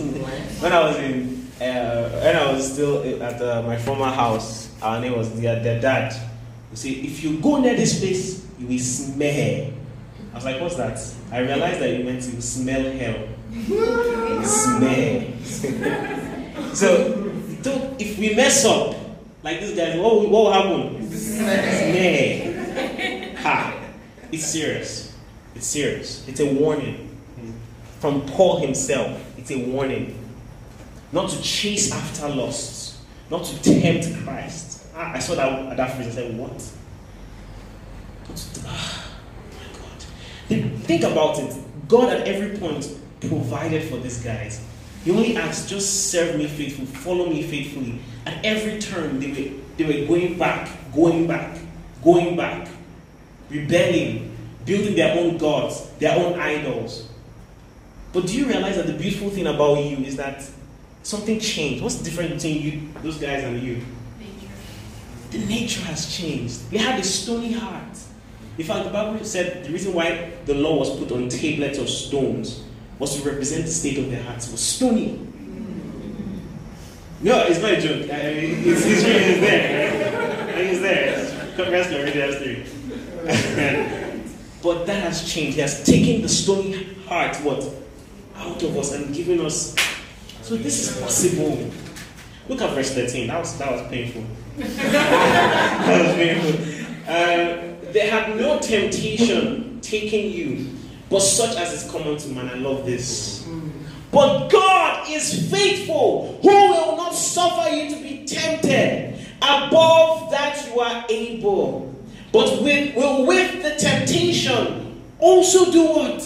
when I was in, uh, when I was still at uh, my former house, our name was their, their dad. You see, if you go near this place, you will smell. I was like, what's that? I realized that you meant to smell hell. Smell. so, don't, if we mess up, like this guy, what, will- what will happen? Smell. Ha. It's serious. It's serious. It's a warning. From Paul himself, it's a warning. Not to chase after lusts, not to tempt Christ. Ah, I saw that, that phrase, I said, what? Ah, my God. Think- Think about it. God at every point provided for these guys. He only asked, just serve me faithfully, follow me faithfully. At every turn, they were, they were going back, going back, going back, rebelling, building their own gods, their own idols. But do you realize that the beautiful thing about you is that something changed? What's the difference between you, those guys, and you? Nature. The nature has changed. They had a stony heart. In fact, the Bible said the reason why the law was put on tablets of stones was to represent the state of their hearts. Was stony. No, it's not a joke. I mean, it's, it's really it's there. Right? It's there. Congrats to Corinthians 3. but that has changed. He has taken the stony heart, what? Out of us and given us. So this is possible. Look at verse 13. That was, that was painful. that was painful. Uh, they had no temptation taking you, but such as is common to man. I love this. Mm. But God is faithful, who will not suffer you to be tempted above that you are able. But with, will with the temptation also do what?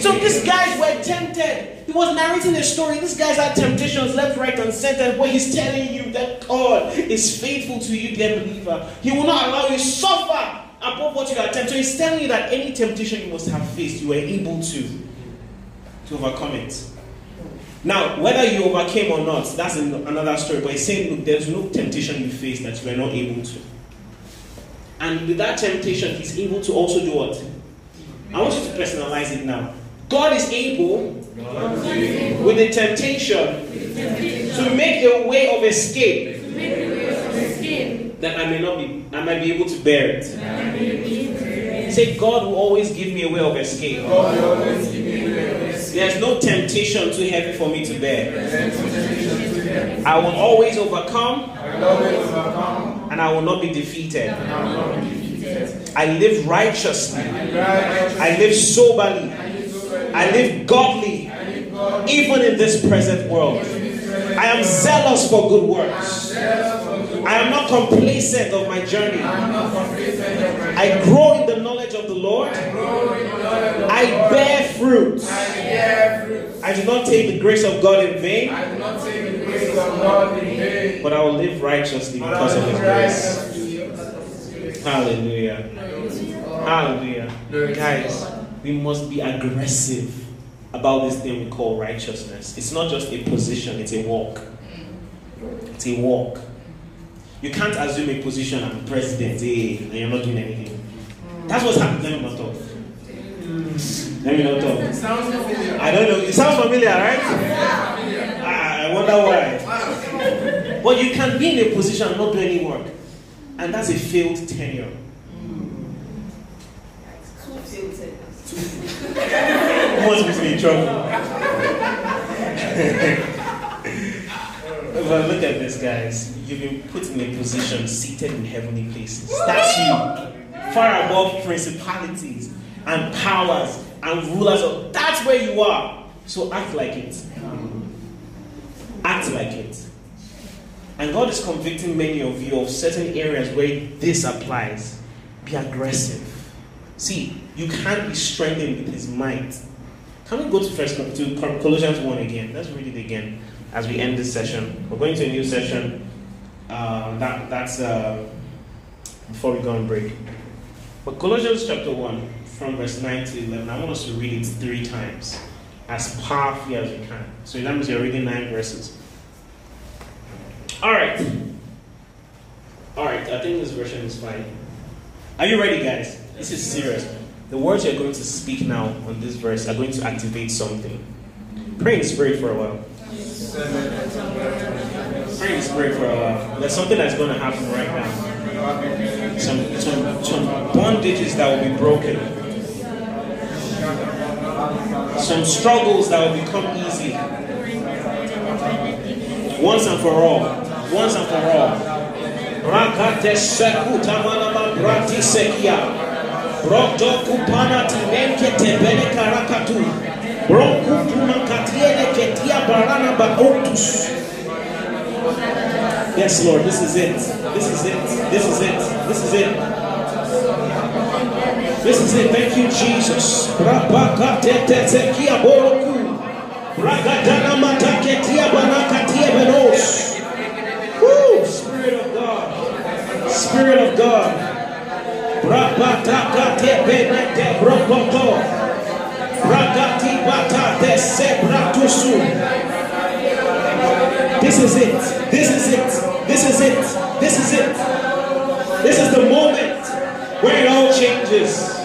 So these guys were tempted. He was narrating a story. These guys had temptations left, right, and center. But he's telling you that God is faithful to you, dear believer. He will not allow you to suffer above what you tempted. So he's telling you that any temptation you must have faced, you were able to to overcome it. Now, whether you overcame or not, that's another story. But he's saying, look, there's no temptation you face that you are not able to. And with that temptation, he's able to also do what? I want you to personalize it now. God is able, God is able. with the temptation, to make a way of escape that I may not be, I might be able to bear it. Say, God will always give me a way of escape. There's no temptation too heavy for me to bear. I will always overcome, and I will not be defeated. I live righteously. I live soberly. I live godly, even in this present world. I am zealous for good works. I am not complacent of my journey. I grow in the knowledge of the Lord. I bear fruit. I do not take the grace of God in vain. But I will live righteously because of His grace. Hallelujah. Hallelujah. Guys, we must be aggressive about this thing we call righteousness. It's not just a position, it's a walk. It's a walk. You can't assume a position I'm president, hey, and you're not doing anything. That's what's happening. Let me not talk. Let me not talk. Sounds familiar. I don't know. It sounds familiar, right? I, ah, I wonder why. But you can be in a position and not do any work. And that's a failed tenure. Who wants me in trouble? but look at this, guys. You've been put in a position seated in heavenly places. That's you. Far above principalities and powers and rulers of that's where you are. So act like it. Act like it. And God is convicting many of you of certain areas where this applies. Be aggressive. See, you can't be strengthened with his might. Can we go to first to Colossians 1 again? Let's read it again as we end this session. We're going to a new session. Um, that, that's uh, before we go on break. But Colossians chapter 1, from verse 9 to 11, I want us to read it three times as powerfully as we can. So that means you're reading nine verses. All right. All right, I think this version is fine. Are you ready, guys? This is serious. The words you're going to speak now on this verse are going to activate something. Pray in spirit for a while. Pray in spirit for a while. There's something that's going to happen right now. Some, some, some bondages that will be broken. Some struggles that will become easy. Once and for all. Once and for all. Rakate sekuta manama brati sekia. Broto kupana tinenke tebele karakatu. Bronku kumakatiele ketia barana baotus. Yes, Lord, this is it. This is it. This is it. This is it. This is it. Thank you, Jesus. Brabakate tetekia boroku. Bragadana mataketia banakatia benos. Woo! Spirit of God. Spirit of God. This is it. This is it. This is it. This is it. This is the moment where it all changes.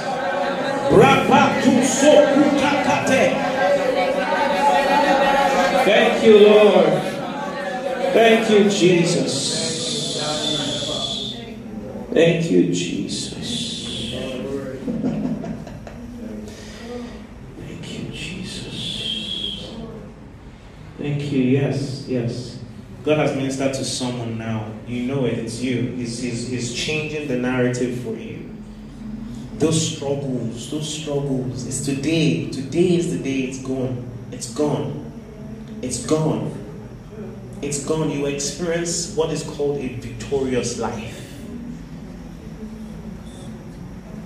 Thank you, Lord. Thank you, Jesus. Thank you, Jesus. Thank you. Yes, yes. God has ministered to someone now. You know it, it's you. He's, he's, he's changing the narrative for you. Those struggles, those struggles, it's today. Today is the day it's gone. It's gone. It's gone. It's gone. You experience what is called a victorious life.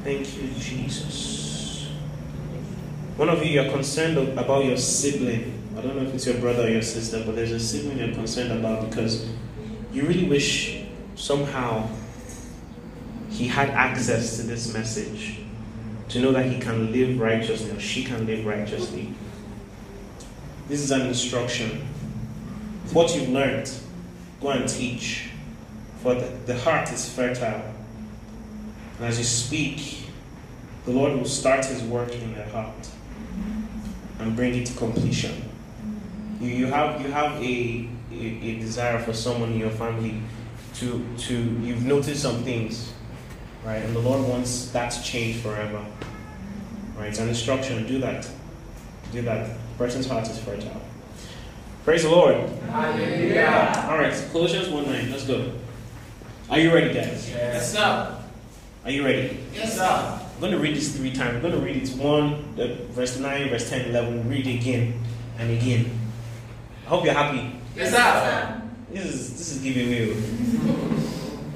Thank you, Jesus. One of you, you are concerned about your sibling I don't know if it's your brother or your sister, but there's a sibling you're concerned about because you really wish somehow he had access to this message to know that he can live righteously or she can live righteously. This is an instruction. What you've learned, go and teach. For the, the heart is fertile. And as you speak, the Lord will start his work in their heart and bring it to completion you, you have you have a, a, a desire for someone in your family to to you've noticed some things, right? And the Lord wants that to change forever. Right? It's an instruction, do that. Do that. The person's heart is fertile. Praise the Lord. Hallelujah. Alright, Colossians 1 9. Let's go. Are you ready, guys? Yes, sir. Are you ready? Yes, sir. I'm going to read this three times. I'm going to read it 1, uh, verse 9, verse 10, 11. Read it again and again. I hope you're happy. Yes, sir. This is this is giving me.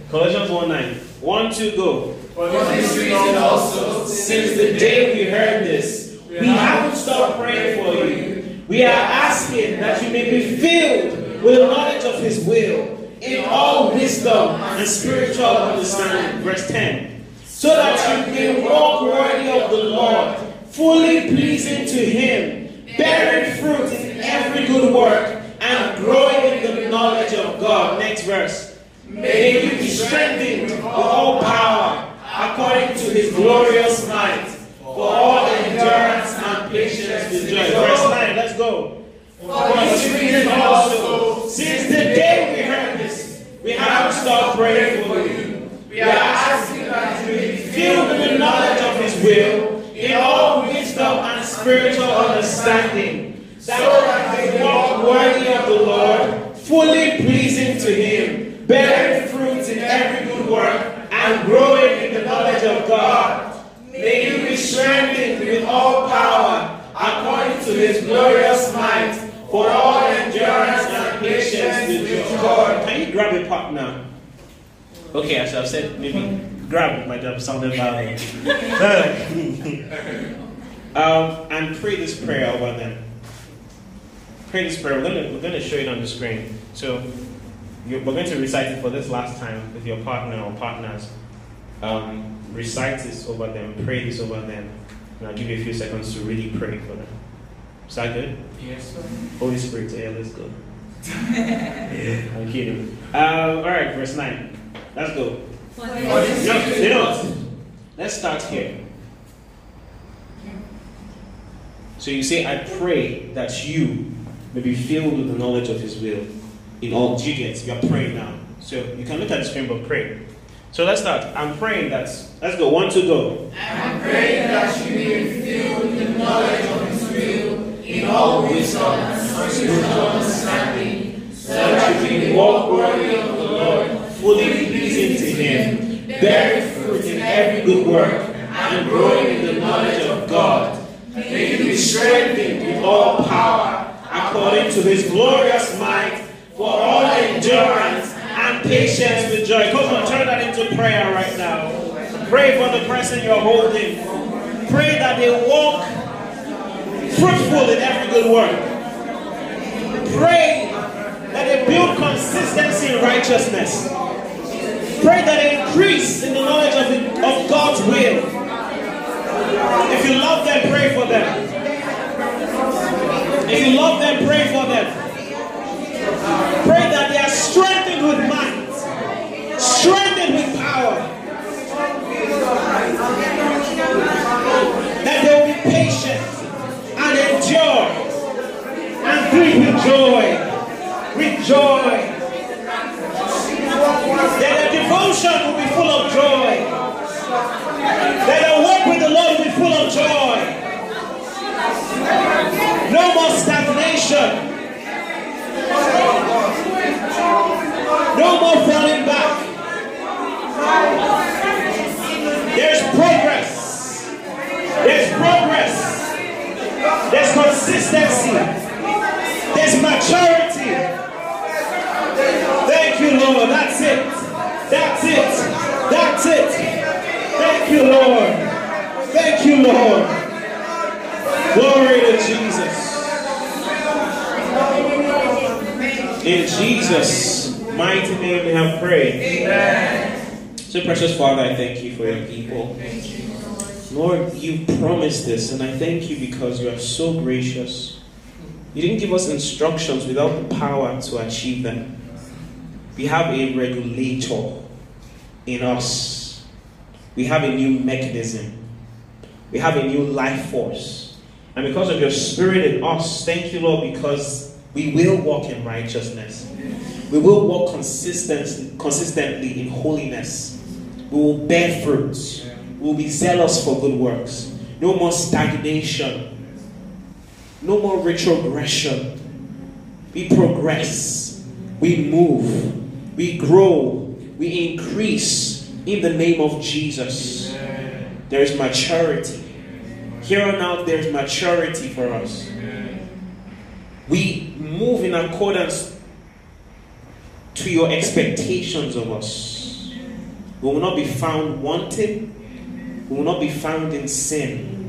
Colossians 1 9. 1, 2, go. For this reason also, Since the day we heard this, we haven't stopped praying for you. We are asking that you may be filled with the knowledge of His will in all wisdom and spiritual understanding. Verse 10. So that you may walk worthy of the Lord, fully pleasing to Him, bearing fruit in every good work and growing in the knowledge of God. Next verse. May you be strengthened with all power according to his glorious might for all endurance and patience with joy. Verse 9, let's go. For this reason also, since the day we heard this, we haven't stopped praying for you. We are asking that you be filled with the knowledge of his will in all wisdom and spiritual understanding so that they walk worthy of the Lord, fully pleasing to Him, bearing fruit in every good work, and growing in the knowledge of God. May you be strengthened with all power, according to His glorious might, for all endurance and patience with God. Can you grab a partner? Okay, as I've said, maybe grab my job sounded violent. um, and pray this prayer over them pray this prayer. We're going to, we're going to show it on the screen. So we're going to recite it for this last time with your partner or partners. Um, recite this over them, pray this over them, and I'll give you a few seconds to really pray for them. Is that good? Yes, sir. Holy Spirit, yeah, let's go. I'm kidding. Um, all right, verse 9. Let's go. No, you know Let's start here. So you say, I pray that you may be filled with the knowledge of His will in all. Do you? Are praying now. So you can look at the screen, but pray. So let's start. I'm praying that. Let's go. One, two, go. I'm praying that you may be filled with the knowledge of His will in all wisdom and spiritual understanding, so that you may walk worthy of the Lord, fully pleasing to Him, bearing fruit in every good work, and growing in the knowledge of God. May you be strengthened with all power according to his glorious might for all endurance and patience with joy. Come on, turn that into prayer right now. Pray for the person you're holding. Pray that they walk fruitful in every good work. Pray that they build consistency in righteousness. Pray that they increase in the knowledge of, the, of God's will. If you love them, pray for them. If you love them, pray for them. Pray that they are strengthened with might, strengthened with power. That they will be patient and endure and breathe with joy. With joy. That their devotion will be full of joy. That their work with the Lord will be full of joy. No more stagnation. No more falling back. There's progress. There's progress. There's consistency. There's maturity. Thank you, Lord. That's it. That's it. That's it. Thank you, Lord. Thank you, Lord. Glory to Jesus. In Jesus' mighty name we have prayed. Amen. So, precious Father, I thank you for your people. Lord, you promised this, and I thank you because you are so gracious. You didn't give us instructions without the power to achieve them. We have a regulator in us, we have a new mechanism, we have a new life force. And because of your spirit in us, thank you, Lord, because we will walk in righteousness. We will walk consistent, consistently in holiness. We will bear fruits. We will be zealous for good works. No more stagnation. No more retrogression. We progress. We move. We grow. We increase in the name of Jesus. There is maturity. Here on out, there is maturity for us. We move in accordance to your expectations of us. We will not be found wanting. We will not be found in sin.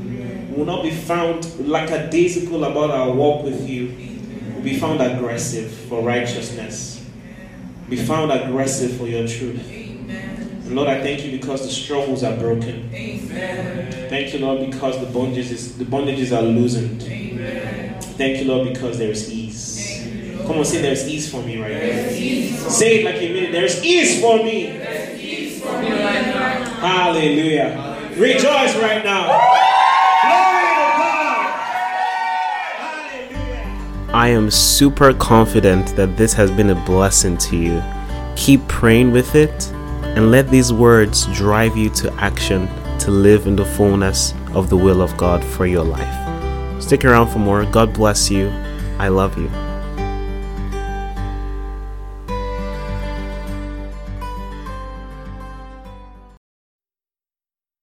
Will not be found lackadaisical about our walk with you. We will be found aggressive for righteousness. Be found aggressive for your truth. And Lord, I thank you because the strongholds are broken. Thank you, Lord, because the bondages, the bondages are loosened. Thank you, Lord, because there is ease. Come on, say there's ease for me right now. Say it like you mean it. There's ease for me. Hallelujah. Rejoice right now. I am super confident that this has been a blessing to you. Keep praying with it and let these words drive you to action to live in the fullness of the will of God for your life. Stick around for more. God bless you. I love you.